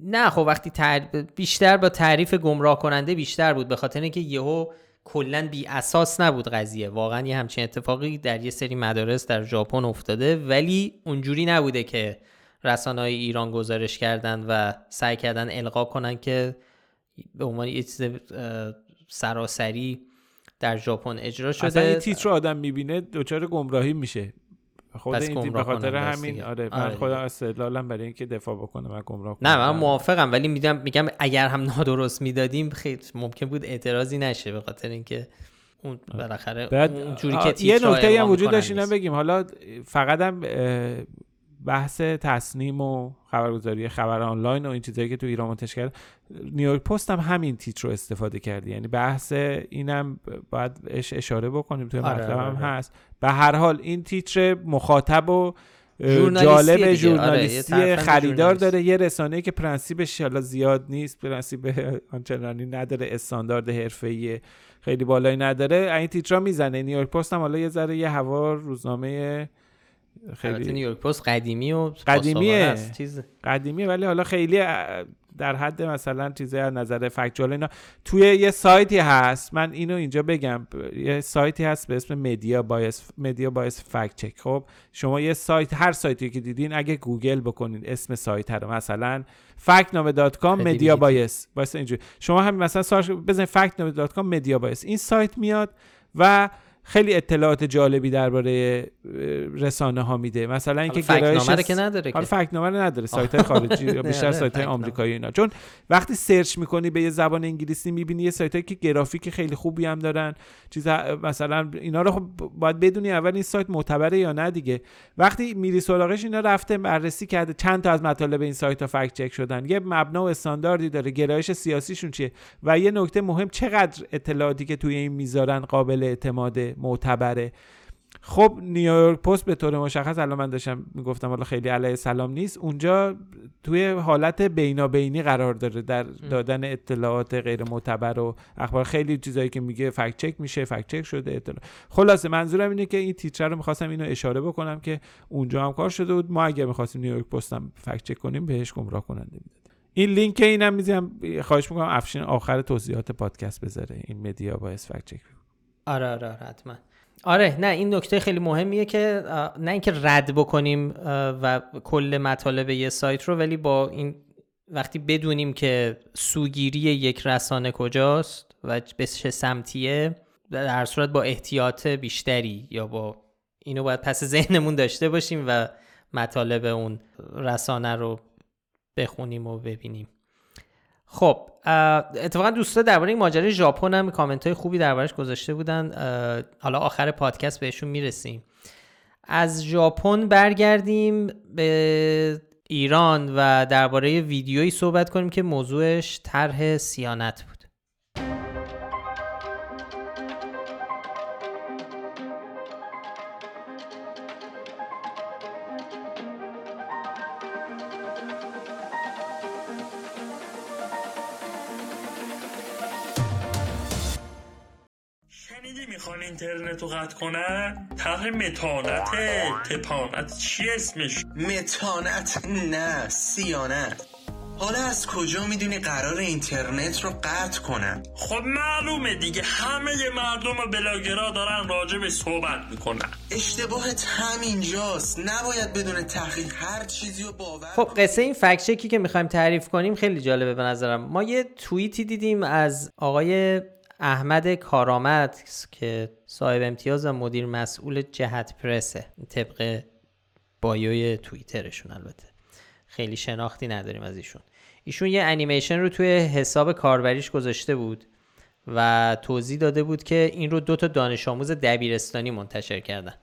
A: نه خب وقتی تر... بیشتر با تعریف گمراه کننده بیشتر بود به خاطر اینکه یهو کلا بی اساس نبود قضیه. واقعا یه همچین اتفاقی در یه سری مدارس در ژاپن افتاده ولی اونجوری نبوده که رسانه های ایران گزارش کردن و سعی کردن القا کنن که به عنوان یه چیز سراسری در ژاپن اجرا شده.
B: اصلا این تیتر رو آدم می‌بینه دچار گمراهی میشه. خود این به خاطر همین آره من آره خودم استدلالم برای اینکه دفاع بکنم من گمراه
A: نه من موافقم ولی میگم میگم اگر هم نادرست می‌دادیم خیلی ممکن بود اعتراضی نشه به خاطر اینکه اون بالاخره اونجوری که
B: یه نکته هم وجود داشت اینا بگیم. حالا فقط هم بحث تصنیم و خبرگزاری خبر آنلاین و این چیزایی که تو ایران منتشر کرد نیویورک پست هم همین تیتر رو استفاده کرده. یعنی بحث اینم باید اشاره بکنیم توی آره مطلب هم آره. هست. به هر حال این تیتر مخاطب و جالب ژورنالیستی آره، خریدار داره. یه رسانه که پرنسیبش حالا زیاد نیست پرنسیب آنچنانی نداره استاندارد حرفه‌ای خیلی بالایی نداره. این تیترا می‌زنه. نیویورک پست هم حالا یه ذره یه هوا روزنامه
A: خیلی نیویورک پست قدیمی و
B: قدیمیه. قدیمیه ولی حالا خیلی در حد مثلا چیزی از نظر فکتوال اینا توی یه سایتی هست من اینو اینجا بگم یه سایتی هست به اسم Media Bias Media Bias Fact Check خب شما یه سایت هر سایتی که دیدین اگه گوگل بکنین اسم سایت رو مثلا فکتنامه.com Media Bias Bias اینجوری. شما هم مثلا search بزنید فکتنامه.com Media Bias این سایت میاد و خیلی اطلاعات جالبی درباره رسانه ها میده. مثلا اینکه
A: گرایش که نداره
B: حالا فکتنامه رو نداره. سایت های خارجی یا بیشتر سایت های آمریکایی اینا. چون وقتی search می‌کنی به یه زبان انگلیسی می‌بینی یه سایت هایی که گرافیک خیلی خوبی هم دارن. چیز مثلا اینا رو خب باید بدونی اول این سایت معتبره یا نه دیگه. وقتی میری سراغش اینا رفته بررسی کرده. چند تا از مطالب این سایت ها فکت چک شدن. یه مبنا و استانداردی داره. گرایش سیاسیشون چیه؟ و یه نکته مهم چقدر اطلاعاتی که توی این می‌ذارن قابل اعتماده؟ معتبره. خب نیویورک پست به طور مشخص الان من داشتم می‌گفتم حالا خیلی علیه سلام نیست. اونجا توی حالت بینابینی قرار داره در دادن اطلاعات غیر معتبر و اخبار. خیلی چیزایی که میگه فکت چک میشه فکت چک شده اطلاع. خلاصه منظورم اینه که این تیتر رو می‌خواستم اینو اشاره بکنم که اونجا هم کار شده بود. ما اگه می‌خواستیم نیویورک پست هم فکت چک کنیم بهش گمراه کننده می‌داد این لینک اینم می‌ذارم خواهش می‌کنم افشین آخر توضیحات پادکست بذاره. این مدیا با فکت چک
A: آره آره, آره حتما. آره نه این نکته خیلی مهمیه که نه اینکه رد بکنیم و کل مطالب یه سایت رو ولی با این وقتی بدونیم که سوگیری یک رسانه کجاست و به چه سمتیه در صورت با احتیاط بیشتری یا با اینو باید پس ذهنمون داشته باشیم و مطالب اون رسانه رو بخونیم و ببینیم. خب اتفاقا دوستا درباره این ماجرای ژاپن هم کامنت های خوبی دربارش گذاشته بودن. حالا آخر پادکست بهشون می‌رسیم. از ژاپن برگردیم به ایران و درباره ویدیویی صحبت کنیم که موضوعش طرح سیانت بود.
C: کنن؟ طرح متانت تپانت چی اسمش؟
D: متانت نه سیانت. حالا از کجا می‌دونی قرار اینترنت رو قطع کنن؟
C: خب معلومه دیگه همه مردم و بلاگرا دارن راجع به صحبت می‌کنن.
D: اشتباهت همینجاست. نباید بدون تحقیق هر چیزی رو باور
A: خب قصه این فکچکی که می‌خوایم تعریف کنیم خیلی جالبه به نظرم. ما یه توییتی دیدیم از آقای احمد کارآمد که صاحب امتیاز و مدیر مسئول جهت پرسه. طبق بایوی توییترشون البته. خیلی شناختی نداریم از ایشون. ایشون یه انیمیشن رو توی حساب کاربریش گذاشته بود و توضیح داده بود که این رو دو تا دانش آموز دبیرستانی منتشر کردن.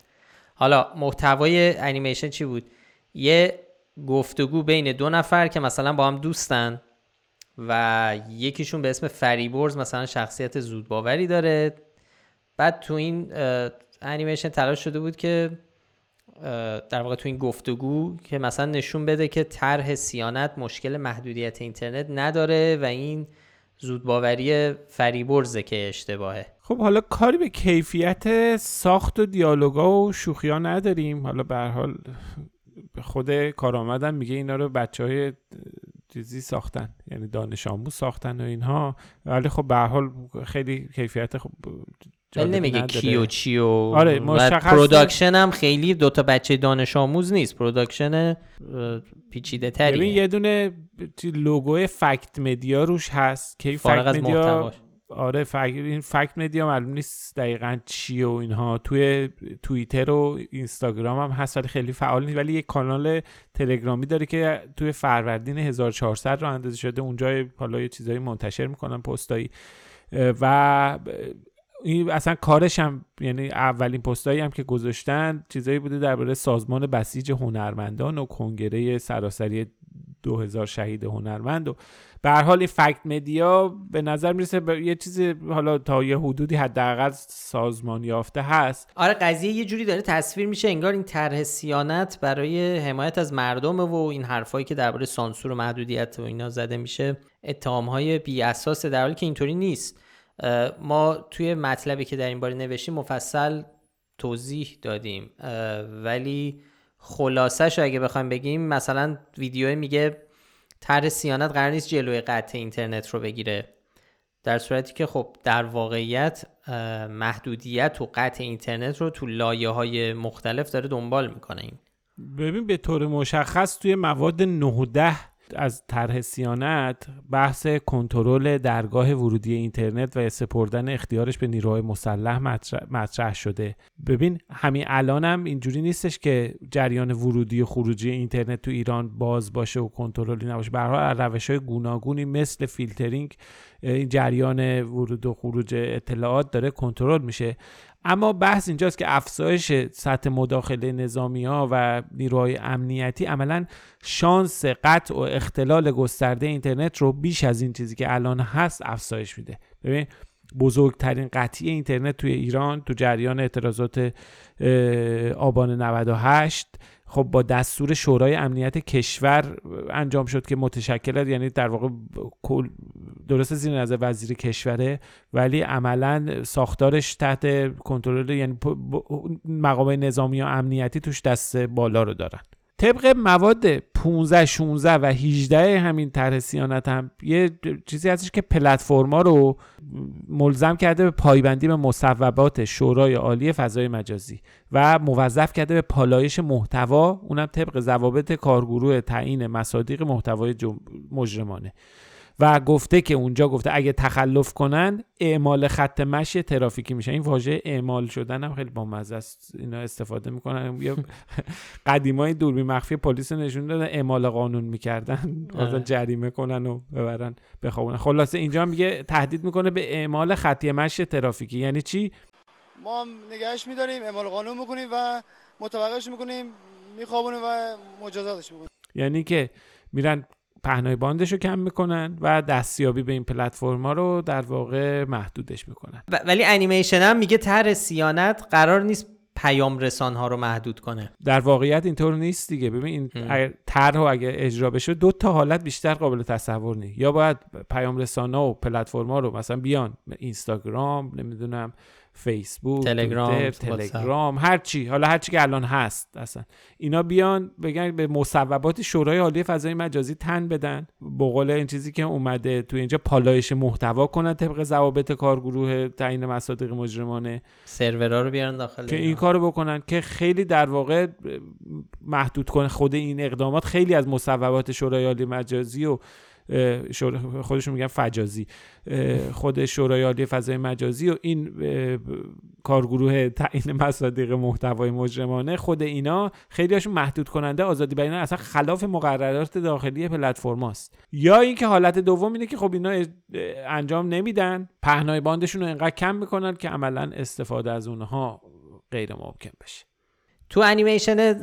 A: حالا محتوای انیمیشن چی بود؟ یه گفتگو بین دو نفر که مثلا با هم دوستن و یکیشون به اسم فریبرز مثلا شخصیت زودباوری داره. بعد تو این انیمیشن تلاش شده بود که در واقع تو این گفتگو که مثلا نشون بده که طرح سیانت مشکل محدودیت اینترنت نداره و این زودباوری فریبرزه که اشتباهه.
B: خب حالا کاری به کیفیت ساخت و دیالوگا و شوخیا نداریم. حالا به حال خود کارآمدم میگه اینا رو بچه های چیزی ساختن یعنی دانش آموز ساختن و اینها. ولی خب به حال خیلی کیفیت خوب
A: نمیگه کیو چیو.
B: آره
A: پروداکشن هم خیلی دوتا بچه دانش آموز نیست. پروداکشن پیچیده تریه
B: ببین یه دونه لوگو فکت مدیا روش هست که فکت مدیا آره فکر این فکت مدیا معلوم نیست دقیقا چی و اینها. توی توییتر و اینستاگرام هم هست ولی خیلی فعال نیست. ولی یک کانال تلگرامی داره که توی فروردین 1400 رو اندازه شده. اونجا حالا یه چیزایی منتشر می‌کنن پستایی. و این اصلا کارش هم یعنی اولین پستایی هم که گذاشتن چیزایی بوده درباره سازمان بسیج هنرمندان و کنگره سراسری 2000 شهید هنرمند و به هر حال فکت مدیا به نظر می‌رسه یه چیزی حالا تا یه حدودی حداقل سازمان یافته هست.
A: آره قضیه یه جوری داره تصویر میشه انگار این طرح سیانت برای حمایت از مردم و این حرفایی که درباره سانسور و محدودیت و اینا زده میشه اتهام های بی اساس در حالی که اینطوری نیست. ما توی مطلبی که در این باره نوشتیم مفصل توضیح دادیم. ولی خلاصش اگه بخوایم بگیم مثلا ویدیو میگه طرح صیانت قرار نیست جلوی قطع اینترنت رو بگیره. در صورتی که خب در واقعیت محدودیت و قطع اینترنت رو تو لایه های مختلف داره دنبال می‌کنه این.
B: ببین به طور مشخص توی ماده 9 از طرح صیانت بحث کنترل درگاه ورودی اینترنت و سپردن اختیارش به نیروهای مسلح مطرح شده. ببین همین الانم هم اینجوری نیستش که جریان ورودی و خروجی اینترنت تو ایران باز باشه و کنترلی نباشه. هر روش های گوناگونی مثل فیلترینگ این جریان ورود و خروج اطلاعات داره کنترل میشه. اما بحث اینجاست که افزایش سطح مداخله نظامی ها و نیروهای امنیتی عملا شانس قطع و اختلال گسترده اینترنت رو بیش از این چیزی که الان هست افزایش میده. ببین بزرگترین قطعی اینترنت توی ایران تو جریان اعتراضات آبان 98 خب با دستور شورای امنیت کشور انجام شد که متشکل یعنی در واقع درست زیر نظر وزیر کشوره ولی عملا ساختارش تحت کنترل یعنی مقام نظامی و امنیتی توش دست بالا رو دارن. طبق مواد 15 16 و 18 همین طرح سیانت هم یه چیزی هستش که پلتفرما رو ملزم کرده به پایبندی به مصوبات شورای عالی فضای مجازی و موظف کرده به پالایش محتوا اونم طبق ضوابط کارگروه تعیین مصادیق محتوای مجرمانه. و گفته که اونجا گفته اگه تخلف کنن اعمال خط مشی ترافیکی میشه. این واژه اعمال شدن هم خیلی بامزه است. اینا استفاده می‌کنن. یا قدیمای دوربین مخفی پلیس نشون دادن اعمال قانون می‌کردن. مثلا جریمه کنن و ببرن بخوابونن. خلاصه اینجا میگه تهدید می‌کنه به اعمال خطی مشی ترافیکی. یعنی چی؟
E: ما هم نگهش میداریم اعمال قانون می‌کنیم و متوقعش می‌کنیم میخوابونیم و مجازاتش می‌کنیم.
B: یعنی که میرن پهنای باندش رو کم می‌کنن و دستیابی به این پلتفرما رو در واقع محدودش می‌کنن.
A: ولی انیمیشن هم میگه تر سیانت قرار نیست پیام رسان ها رو محدود کنه.
B: در واقعیت اینطور نیست دیگه. ببین این طرح اگه اجرا بشه دو تا حالت بیشتر قابل تصور نی یا باید پیام رسان ها و پلتفرما رو مثلا بیان اینستاگرام نمی‌دونم فیسبوک
A: تلگرام
B: تلگرام هر چی. حالا هر چی که الان هست اصلا. اینا بیان بگن به مصوبات شورای عالی فضای مجازی تن بدن. به قول این چیزی که اومده تو اینجا پالایش محتوا کنن طبق ضوابط کارگروه تعیین مصادیق مجرمانه.
A: سرورها رو بیارن داخل
B: که این کارو بکنن که خیلی در واقع محدود کنه خود این اقدامات خیلی از مصوبات شورای عالی مجازی و خودشون میگن فجازی. خود شورای عالی فضای مجازی و این کارگروه تعیین مصادیق محتوای مجرمانه خود اینا خیلی هاشون محدود کننده آزادی بیان اصلا خلاف مقررات داخلی پلتفرماست یا اینکه حالت دوم اینه که خب اینا انجام نمیدن پهنای باندشون رو انقدر کم می‌کنن که عملا استفاده از اونها غیر ممکن بشه.
A: تو انیمیشن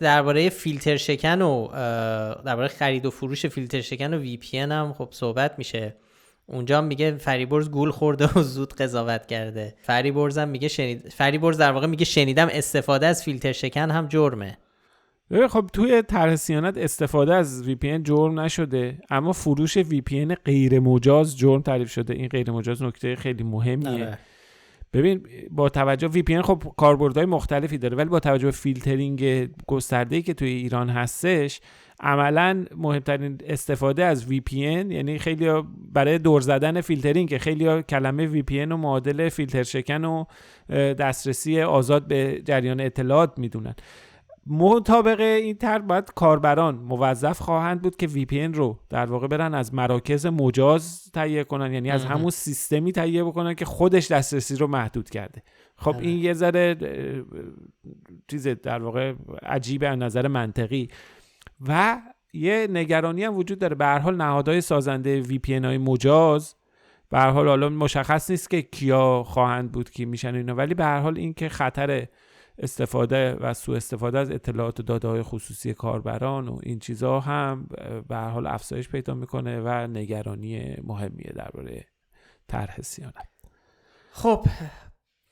A: درباره فیلتر شکن و درباره خرید و فروش فیلتر شکن و VPN هم خب صحبت میشه. اونجا میگه فریبرز گول خورده و زود قضاوت کرده. فریبرز هم میگه شنید فریبرز در واقع میگه شنیدم استفاده از فیلتر شکن هم جرمه.
B: خب توی طرح صیانت استفاده از VPN جرم نشده اما فروش VPN غیر مجاز جرم تعریف شده. این غیر مجاز نکته خیلی مهمیه. آره. ببین با توجه VPN خب کاربردهای مختلفی داره ولی با توجه به فیلترینگ گسترده که توی ایران هستش عملا مهمترین استفاده از VPN یعنی خیلی برای دور زدن فیلترینگ که خیلی کلمه VPN و معادل فیلتر شکن و دسترسی آزاد به جریان اطلاعات می‌دونن. مطابق این تر باید کاربران موظف خواهند بود که VPN رو در واقع برن از مراکز مجاز تهیه کنن. یعنی از همون سیستمی تهیه بکنن که خودش دسترسی رو محدود کرده. خب این یه ذره چیز در واقع عجیب از نظر منطقی. و یه نگرانی هم وجود داره. به هر حال نهادهای سازنده VPN های مجاز به هر حال حالا مشخص نیست که کیا خواهند بود که میشن اینا ولی به هر حال این که خطر استفاده و سوء استفاده از اطلاعات و داده های خصوصی کاربران و این چیزها هم به حال افزایش پیدا می‌کنه و نگرانی مهمیه درباره طرح سیانت.
A: خب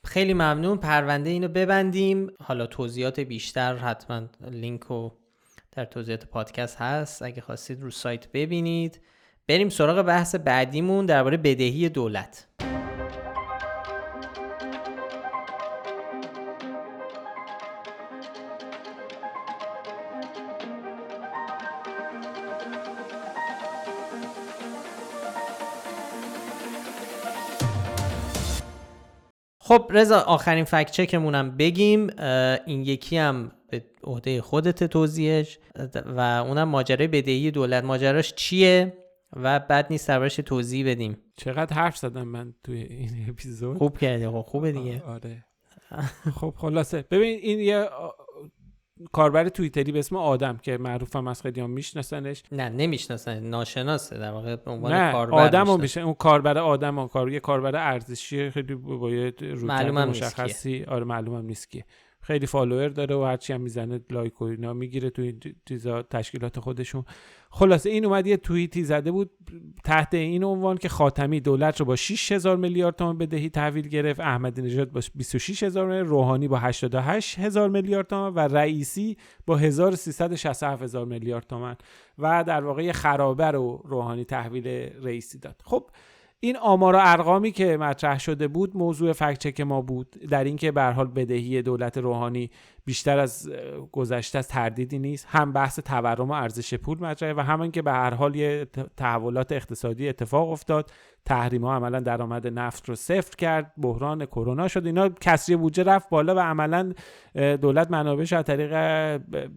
A: خیلی ممنون. پرونده اینو ببندیم. حالا توضیحات بیشتر حتما لینک رو در توضیحات پادکست هست. اگه خواستید رو سایت ببینید. بریم سراغ بحث بعدیمون درباره بدهی دولت. خب رضا آخرین فکت چکمونم بگیم. این یکی هم به عهده خودت توضیحش. و اونم ماجرای بدهی دولت. ماجراش چیه؟ و بعد نیست دربارش توضیح بدیم.
B: چقدر حرف زدم من توی این اپیزود؟
A: خوب کردی خوبه دیگه.
B: آره. خب خلاصه. ببین این یه کاربر توییتری به اسم آدم که معروفم از خیلی هم میشناسنش.
A: نه نمی‌شناسن ناشناسه در واقع به عنوان
B: نه
A: کاربر
B: آدم میشه اون کاربر آدم کار یه کاربر ارزشی خیلی با یه مشخصی. آره معلومم نیست که خیلی فالوور داره و هرچی هم می‌زنه لایک و اینا می‌گیره تو این چیزا تشکیلات خودشون. خلاصه این اومد یه توییتی زده بود تحت این عنوان که خاتمی دولت رو با 6000 میلیارد تومان بدهی تحویل گرفت احمدی نژاد با 26000 میلیارد روحانی با 88000 میلیارد تومان و رئیسی با 1367 میلیارد تومان و در واقع خرابه رو روحانی تحویل رئیسی داد. خب این آمار و ارقامی که مطرح شده بود موضوع فکچک ما بود در اینکه به حال بدهی دولت روحانی بیشتر از گذشته از تردیدی نیست. هم بحث تورم و ارزش پول مطرحه و هم که به هر حال یه تحولات اقتصادی اتفاق افتاد. تحریم ها عملا درآمد نفت رو صفر کرد بحران کرونا شد. اینا کسری بودجه رفت بالا و عملا دولت منابعش از طریق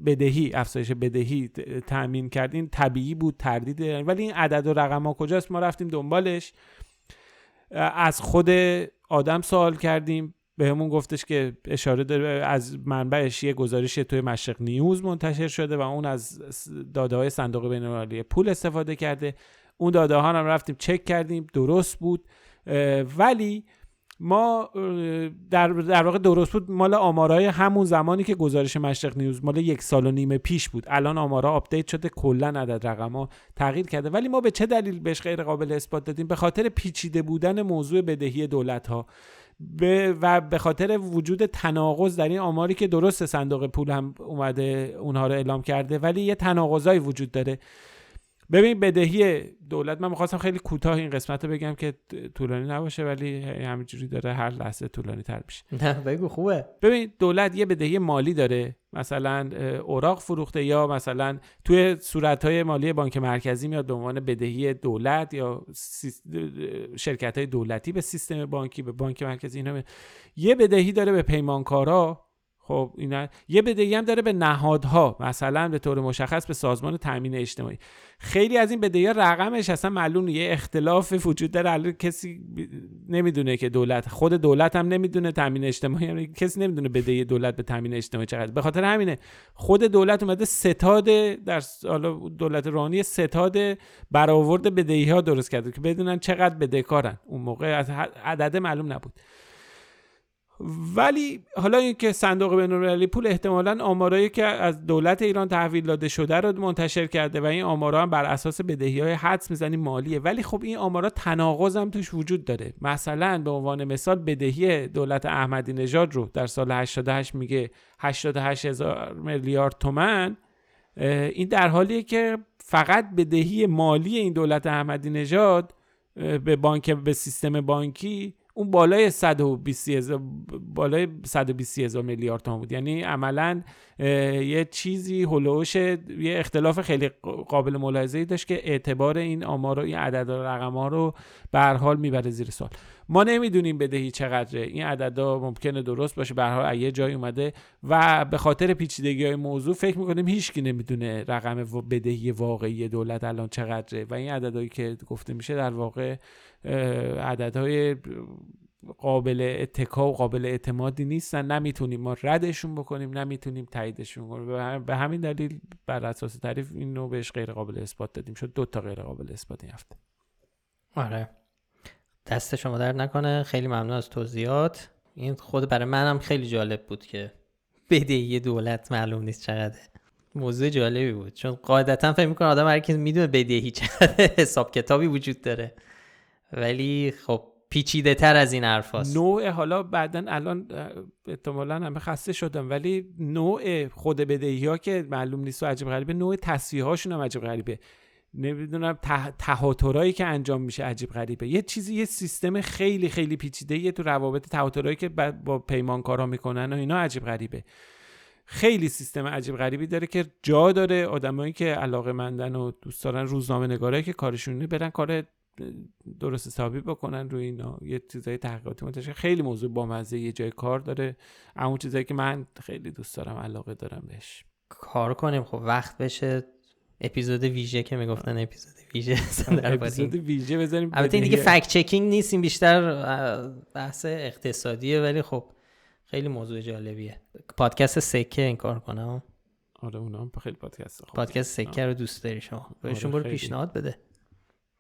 B: بدهی افزایش بدهی تامین کرد. این طبیعی بود تردید. ولی این عدد و رقم ها کجاست؟ ما رفتیم دنبالش. از خود آدم سوال کردیم. بهمون گفتش که اشاره داره از منبعش یه گزارش توی مشرق نیوز منتشر شده و اون از داده های صندوق بین پول استفاده کرده. اون داده ها هم رفتیم چک کردیم درست بود. ولی ما در, در واقع درست بود مال آمارای همون زمانی که گزارش مشرق نیوز مال یک سال و نیم پیش بود. الان آمارا آپدیت شده کلا عدد رقم تغییر کرده. ولی ما به چه دلیل بهش غیر قابل اثبات دادیم؟ به خاطر پیچیده بودن موضوع بدهی دولت ها. و به خاطر وجود تناقض در این آماری که درست صندوق پول هم اومده اونها رو اعلام کرده ولی یه تناقضایی وجود داره. ببین بدهی دولت من می‌خواستم خیلی کوتاه این قسمت رو بگم که طولانی نباشه ولی همینجوری داره هر لحظه طولانی تر میشه.
A: نه بگو خوبه.
B: ببین دولت یه بدهی مالی داره. مثلا اوراق فروخته یا مثلا توی صورت مالی بانک مرکزی میاد به عنوان بدهی دولت یا شرکت های دولتی به سیستم بانکی به بانک مرکزی اینا یه بدهی داره به پیمانکارا. خب اینا یه بدهی هم داره به نهادها مثلا به طور مشخص به سازمان تامین اجتماعی. خیلی از این بدهی رقمش اصلا معلوم یه اختلاف وجود داره. کسی نمی‌دونه که دولت خود دولت هم نمی‌دونه تامین اجتماعی هم کسی نمی‌دونه بدهی دولت به تامین اجتماعی چقدر به خاطر همینه خود دولت اومده ستاد در حالا دولت رانی ستاد برآورد بدهی ها درست کرده که بدونن چقدر بدهکارن. اون موقع از عدد معلوم نبود. ولی حالا اینکه صندوق بین‌المللی پول احتمالا آمارایی که از دولت ایران تحویل داده شده رو منتشر کرده و این آمارا هم بر اساس بدهی های حدس می‌زنیم مالیه. ولی خب این آمارا تناقض هم توش وجود داره. مثلا به عنوان مثال بدهی دولت احمدی نژاد رو در سال 88 میگه 88 هزار میلیارد تومن این در حالیه که فقط بدهی مالی این دولت احمدی نژاد به بانک به سیستم بانکی اون بالای 120 هزار بالای 120 هزار میلیارد تومان بود. یعنی عملا یه چیزی هلوش یه اختلاف خیلی قابل ملاحظه ای داشت که اعتبار این آمار و این عدد و رقم ها رو به هر حال می‌بره زیر سوال. ما نمی‌دونیم بدهی چقدره. این عددا ممکنه درست باشه. به هر یه جایی اومده و به خاطر پیچیدگی های موضوع فکر می‌کنیم هیچکی نمی‌دونه رقم بدهی واقعی دولت الان چقدره. و این عددهایی که گفته میشه در واقع عددهای قابل اتکا و قابل اعتمادی نیستن. نمی‌تونیم ما ردشون بکنیم نمی‌تونیم تاییدشون کنیم. به همین دلیل بر اساس تعریف اینو بهش غیر قابل اثبات دادیم. شد دو تا غیر قابل اثبات این
A: آره. دست شما در نکنه. خیلی ممنون از توضیحات. این خود برای منم خیلی جالب بود که بدهی دولت معلوم نیست چقدر موضوع جالبی بود. چون قاعدتا فکر می‌کنه آدم هر کی می‌دونه بدهی چقدر حساب کتابی وجود داره. ولی خب پیچیده تر از این حرف هست.
B: نوع حالا بعدا الان احتمالا همه خسته شدم ولی نوع خود بدهی ها که معلوم نیست و عجیب غریبه نوع تصویه هاشون هم عجیب غریبه. نمی‌دونم تهاترایی که انجام میشه عجیب غریبه. یه چیزی یه سیستم خیلی خیلی پیچیده یه تو روابط تهاترایی که با پیمانکارا می‌کنن و اینا عجیب غریبه. خیلی سیستم عجیب غریبی داره که جا داره آدمایی که علاقه مندن و دوست دارن روزنامه نگاره که کارشونه برن کار درست حسابی بکنن روی اینا. یه چیزای تحقیقاتی منتشر. خیلی موضوع با مزه یه جای کار داره. اون چیزایی که من خیلی دوست دارم علاقه دارم بهش.
A: کار کنیم خب وقت بشه. اپیزود ویژه که می‌گفتن اپیزود ویژه
B: اپیزود ویژه بزنیم.
A: البته این دیگه فکت چکینگ نیست این بیشتر بحث اقتصادیه ولی خب خیلی موضوع جالبیه. پادکست سکه این کار کنم.
B: آره اونا خیلی پادکست
A: خوب پادکست سکه رو دوست داری شما. بهشون آره برو پیشنهاد بده.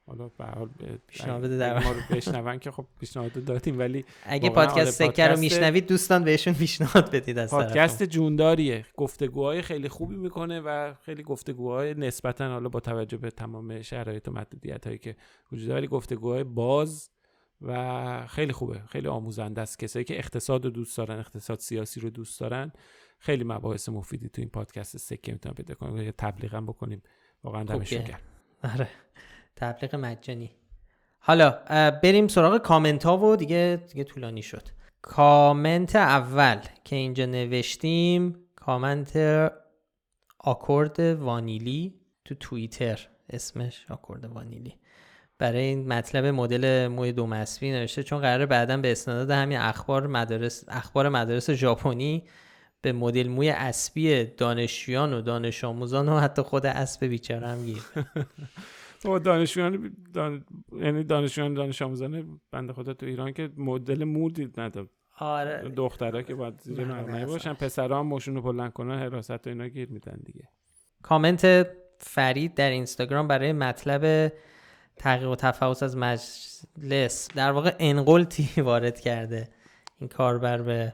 B: حالا به حال
A: پیشنهاد در
B: ما رو بشنون که خب پیشنهاد دادیم ولی
A: اگه پادکست آره سکر رو میشنوید دوستان بهشون پیشنهاد بدید از
B: پادکست جونداریه. گفتگوهای خیلی خوبی می‌کنه و خیلی گفتگوهای نسبتا حالا با توجه به تمام شرایط و محدودیت هایی که وجود داره گفتگوهای باز و خیلی خوبه. خیلی آموزنده است. کسایی که اقتصاد رو دوست دارن اقتصاد سیاسی رو دوست دارن خیلی مباحث مفیدی تو این پادکست سکه می‌تونن پیدا کنیم تبلیغ هم بکنیم. واقعا دمشون گرم.
A: آره. تبلیغ مجانی. حالا بریم سراغ کامنت ها و دیگه دیگه طولانی شد. کامنت اول که اینجا نوشتیم کامنت آکورد وانیلی تو توییتر. اسمش آکورد وانیلی. برای این مطلب مدل موی دو مسبی نوشته چون قراره بعدا به استناد همین اخبار مدارس اخبار مدارس ژاپنی به مدل موی اسبی دانشجویان و دانش آموزان و حتی خود اسب بیچاره هم گیر.
B: با دانشجویان دان... یعنی دانشجویان دانش آموزان بنده خدا تو ایران که مدل مو دید نداد
A: آره.
B: دخترها که باید زیر مقنعه. باشن پسرها هم ماشون رو بلند کنن حراست و اینا گیر میدن دیگه.
A: کامنت فرید در اینستاگرام برای مطلب تحقیق و تفحص از مجلس. در واقع انقلتی وارد کرده این کاربر به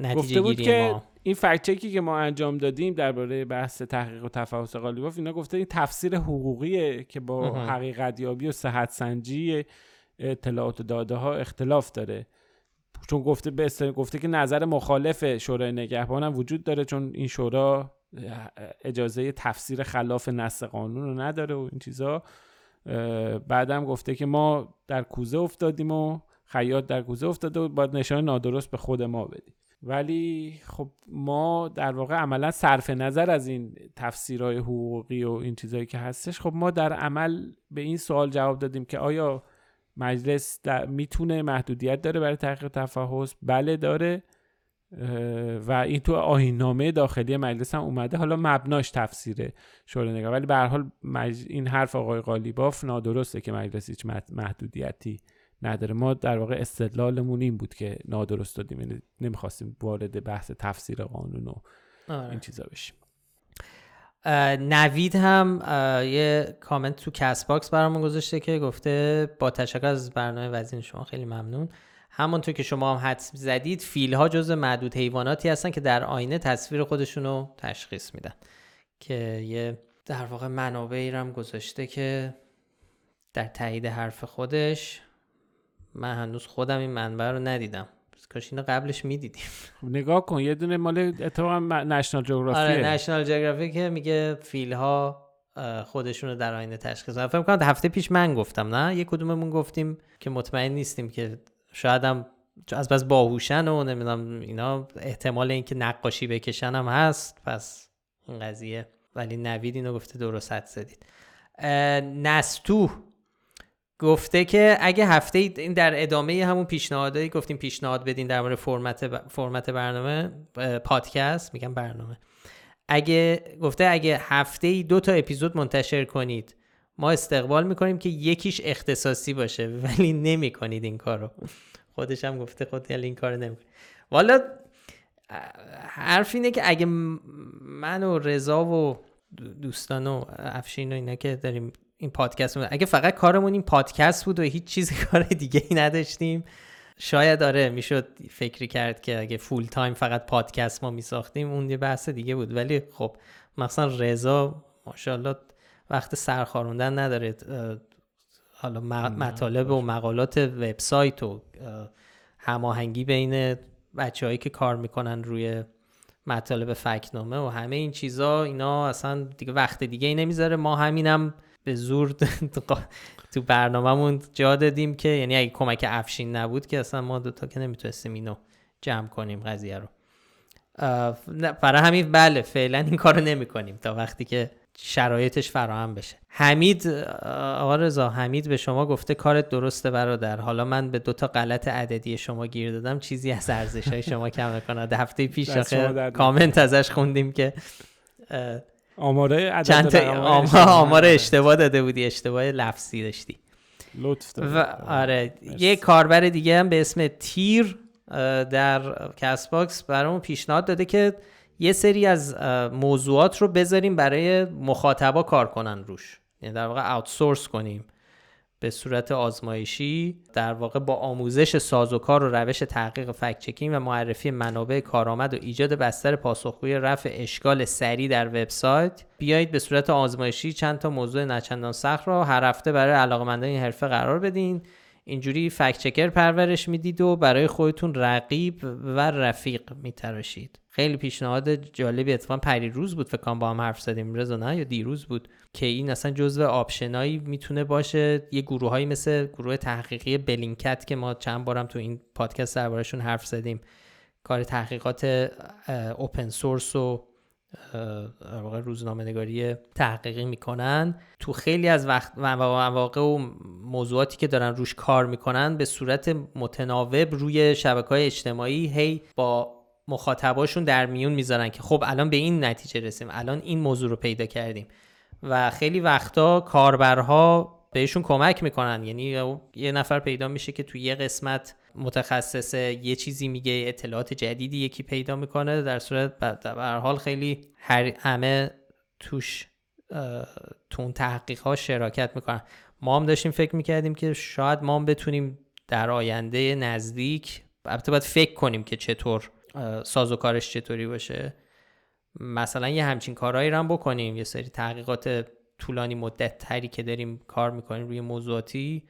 A: نتیجه گیری ما.
B: این فکت چکی که ما انجام دادیم درباره بحث تحقیق و تفحص قالیباف اینا گفته این تفسیر حقوقیه که با
A: مهم.
B: حقیقت یابی و صحت سنجی اطلاعات و داده ها اختلاف داره. چون گفته به گفته که نظر مخالف شورای نگهبان هم وجود داره چون این شورا اجازه تفسیر خلاف نص قانون رو نداره و این چیزا. بعدم گفته که ما در کوزه افتادیم و خیاط در کوزه افتاده و باید نشان نادرست به خود ما بدیم. ولی خب ما در واقع عملا صرف نظر از این تفسیرهای حقوقی و این چیزهایی که هستش خب ما در عمل به این سوال جواب دادیم که آیا مجلس می‌تونه محدودیت داره برای تحقیق تفحص بله داره و این تو آییننامه داخلی مجلس هم اومده حالا مبناش تفسیره شورای نگاه ولی به هر حال. این حرف آقای قالیباف نادرسته که مجلس هیچ مح- محدودیتی نداره. ما در واقع استدلالمون این بود که نادرست دادیم. یعنی نمی‌خواستیم وارد بحث تفسیر قانون و
A: آره.
B: این چیزا بشیم.
A: نوید هم یه کامنت تو Castbox برامون گذاشته که گفته با تشکر از برنامه وزین شما خیلی ممنون. همونطور که شما هم حدس زدید فیل ها جزء معدود حیواناتی هستن که در آینه تصویر خودشون رو تشخیص میدن. که یه در واقع منابعی رو هم گذاشته که در تایید حرف خودش من هنوز خودم این منبع رو ندیدم. کاش اینو قبلش می‌دیدیم.
B: خب نگاه کن یه دونه مال اتفاقا نشنال جغرافیه
A: آره نشنال جغرافی که میگه فیل ها خودشون رو در آینه تشخیص دادن. فکر کنم هفته پیش من گفتم نه؟ یه کدوممون گفتیم که مطمئن نیستیم که شاید هم از بس باهوشن و نمی‌دونم اینا احتمال اینکه نقاشی بکشن هم هست. پس این قضیه. ولی نوید اینو گفته درست حد زدید. نستو گفته که اگه هفته این در ادامه همون پیشنهادایی گفتیم پیشنهاد بدین در مورد فرمت ب- فرمت برنامه پادکست میگم برنامه. اگه گفته اگه هفته ای دو تا اپیزود منتشر کنید ما استقبال می‌کنیم که یکیش اختصاصی باشه ولی نمی‌کنید این کارو. خودش هم گفته خود یعنی این کارو نمی‌کنید والا حرف اینه که اگه من و رضا و دو- دوستان و افشین و اینا که داریم این پادکست رو- اگه فقط کارمون این پادکست بود و هیچ چیز کار دیگه ای نداشتیم شاید آره می‌شد فکری کرد که اگه فول تایم فقط پادکست ما میساختیم اون یه بحث دیگه بود. ولی خب مثلا رضا ماشاءالله وقت سرخاروندن نداره. حالا مطالب و مقالات وبسایت و اه، هماهنگی بین بچههایی که کار می‌کنن روی مطالب فکنامه و همه این چیزا اینا اصلا دیگه وقت دیگه ای نمی‌ذاره. ما همینم به زور تو برنامهمون جا دادیم که یعنی اگه کمک افشین نبود که اصلا ما دوتا که نمی‌تونستیم اینو جمع کنیم قضیه رو. برای همین بله فعلا این کارو نمی کنیم تا وقتی که شرایطش فراهم بشه. حمید آقا رضا حمید به شما گفته کارت درسته برادر. حالا من به دوتا غلط عددی شما گیر دادم. چیزی از ارزش های شما کم نکنه هفته پیش آخه کامنت ازش خوندیم که
B: آماره عدد
A: چند تا
B: رقم‌های
A: آم-
B: اشتباه
A: آمار
B: نداره.
A: اشتباه داده بودی اشتباه لفظی داشتی
B: لطف.
A: و آره
B: مرسی.
A: یه کاربر دیگه هم به اسم تیر در Castbox برامون پیشنهاد داده که یه سری از موضوعات رو بذاریم برای مخاطبا کار کنن روش یعنی در واقع outsource کنیم به صورت آزمایشی در واقع با آموزش سازوکار و روش تحقیق fact checking و معرفی منابع کارآمد و ایجاد بستر پاسخگوی رفع اشکال سریع در وبسایت بیایید به صورت آزمایشی چند تا موضوع نه چندان سخت را هر هفته برای علاقمندان این حرفه قرار بدین. اینجوری فکت چکر پرورش می‌دید و برای خودتون رقیب و رفیق میتراشید. خیلی پیشنهاد جالبی اتفاقا پریروز بود فکر کنم با هم حرف زدیم. رضا نه؟ یا دیروز بود که این اصلا جزو آپشنایی می‌تونه باشه. یه گروههایی مثل گروه تحقیقی بلینکت که ما چند بارم تو این پادکست دربارهشون حرف زدیم. کار تحقیقات اوپن سورس و روزنامه نگاری تحقیقی می‌کنن. تو خیلی از وقت مواقع و موضوعاتی که دارن روش کار می‌کنن به صورت متناوب روی شبکه های اجتماعی هی با مخاطباشون در میون می‌ذارن که خب الان به این نتیجه رسیم الان این موضوع رو پیدا کردیم. و خیلی وقتا کاربرها بهشون کمک می‌کنن. یعنی یه نفر پیدا میشه که توی یه قسمت متخصص یه چیزی میگه اطلاعات جدیدی یکی پیدا می‌کنه. در صورت در حال خیلی هر همه توش تو اون تحقیق ها شراکت می‌کنن. ما هم داشتیم فکر می‌کردیم که شاید ما هم بتونیم در آینده نزدیک البته باید فکر کنیم که چطور ساز و کارش چطوری باشه. مثلا یه همچین کارهایی رو هم بکنیم. یه سری تحقیقات طولانی مدت تری که داریم کار می‌کنیم روی موضوعاتی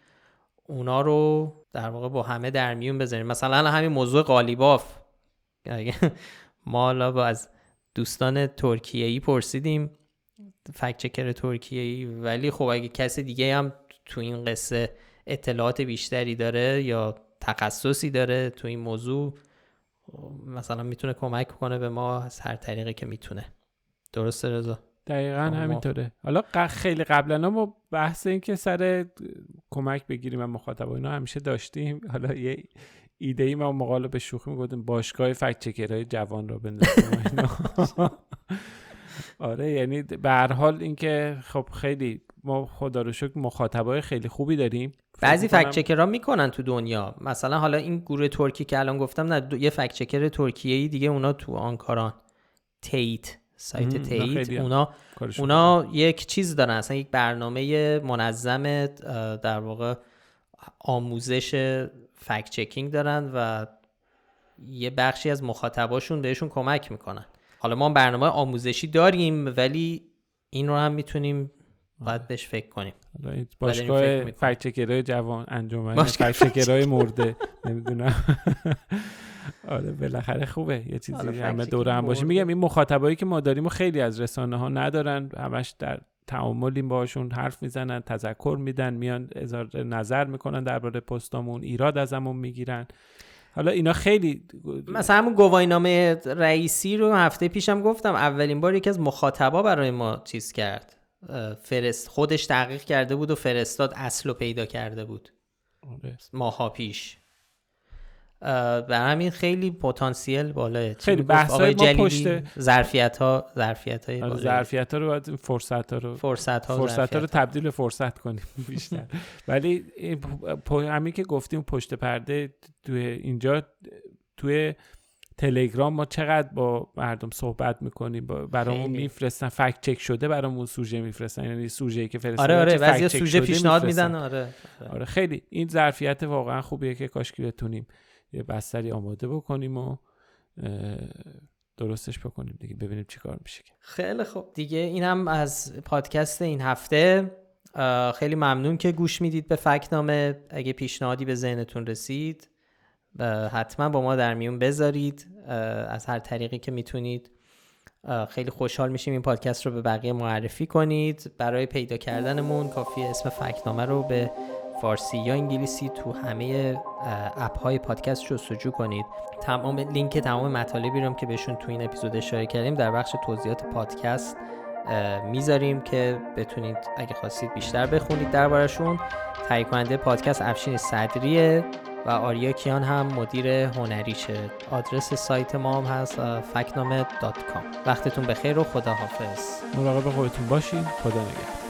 A: اونا رو در واقع با همه در میون بذاریم. مثلا همین موضوع قالیباف ما حالا از دوستان ترکیه ای پرسیدیم فکت چکر ترکیه ای ولی خب اگه کسی دیگه هم تو این قصه اطلاعات بیشتری داره یا تخصصی داره تو این موضوع مثلا می‌تونه کمک کنه به ما از هر طریقی که می‌تونه. درسته رضا؟
B: دقیقا همینطوره. حالا خیلی قبلا ما بحث این که سر کمک بگیریم و مخاطب اینا همیشه داشتیم. حالا یه ایده ای ما مقاله به شوخی می‌گفتیم باشگاه فکت جوان رو بندازیم آره یعنی به هر حال اینکه خب خیلی ما خدا رو شکر مخاطبای خیلی خوبی داریم.
A: بعضی فکت چکرها می‌کنن تو دنیا. مثلا حالا این گروه ترکی که الان گفتم نه یه فکت چکر ترکیه ای دیگه اونا تو آنکاران. تیت. سایت تیت اونا اونا یک چیز دارن. اصلا یک برنامه منظم در واقع آموزش فکت چکینگ دارن و یه بخشی از مخاطباشون بهشون کمک می‌کنن. حالا ما برنامه آموزشی داریم ولی این رو هم می‌تونیم باید بهش فکر کنیم.
B: باشگاه فکچکرهای جوان انجمن فکچکرهای مرده. نمی‌دونم. آره بالاخره خوبه. یه چیزی همه دور هم باشه. میگم این مخاطبایی که ما داریم و خیلی از رسانه ها ندارن. همش در تعاملیم باشون حرف می‌زنن تذکر میدن میان اظهار نظر می‌کنن درباره پستامون ایراد ازمون می‌گیرن. حالا اینا خیلی
A: مثلا همون گواهینامه رئیسی رو هفته پیشم گفتم. اولین بار یکی از مخاطبا برای ما چیز کرد. فرست خودش تحقیق کرده بود و فرستاد اصل رو پیدا کرده بود. آره. ماها پیش. به همین خیلی پتانسیل بالاه
B: خیلی بحث های ما پشت
A: ظرفیت ها ظرفیت های
B: آره، ظرفیت ها رو باید فرصت ها رو
A: فرصت ها,
B: فرصت ها رو تبدیل فرصت کنیم بیشتر. ولی همین که گفتیم پشت پرده توی اینجا توی تلگرام ما چقدر با مردم صحبت می‌کنیم؟ برامون میفرستن. فکت چک شده برامون سوژه میفرستن. یعنی سوژه که فرستن
A: آره آره بعضی سوژه پیشنهاد میدن. آره.
B: آره. خیلی. این ظرفیت واقعا خوبیه که کاشکی بتونیم یه بستری آماده بکنیم و درستش بکنیم دیگه ببینیم چی کار میشه
A: خیلی خوب. دیگه اینم از پادکست این هفته. خیلی ممنون که گوش می‌دید به فکنامه. اگه پیشنهادی به ذهنتون رسید حتما با ما در میون بذارید. از هر طریقی که می‌تونید. خیلی خوشحال میشیم این پادکست رو به بقیه معرفی کنید. برای پیدا کردنمون کافی اسم فکنامه رو به فارسی یا انگلیسی تو همه اپ های پادکست جستجو کنید. تمام لینک تمام مطالبی رو که بهشون تو این اپیزود اشاره کردیم در بخش توضیحات پادکست می‌ذاریم که بتونید اگه خواستید بیشتر بخونید دربارشون تهیه کننده پادکست افشین صدریه و آریا کیان هم مدیر هنریشه. آدرس سایت ما هم هست فکنامه وقتتون بخیر و خداحافظ.
B: مراقب خودتون باشین. خدا نگهدار.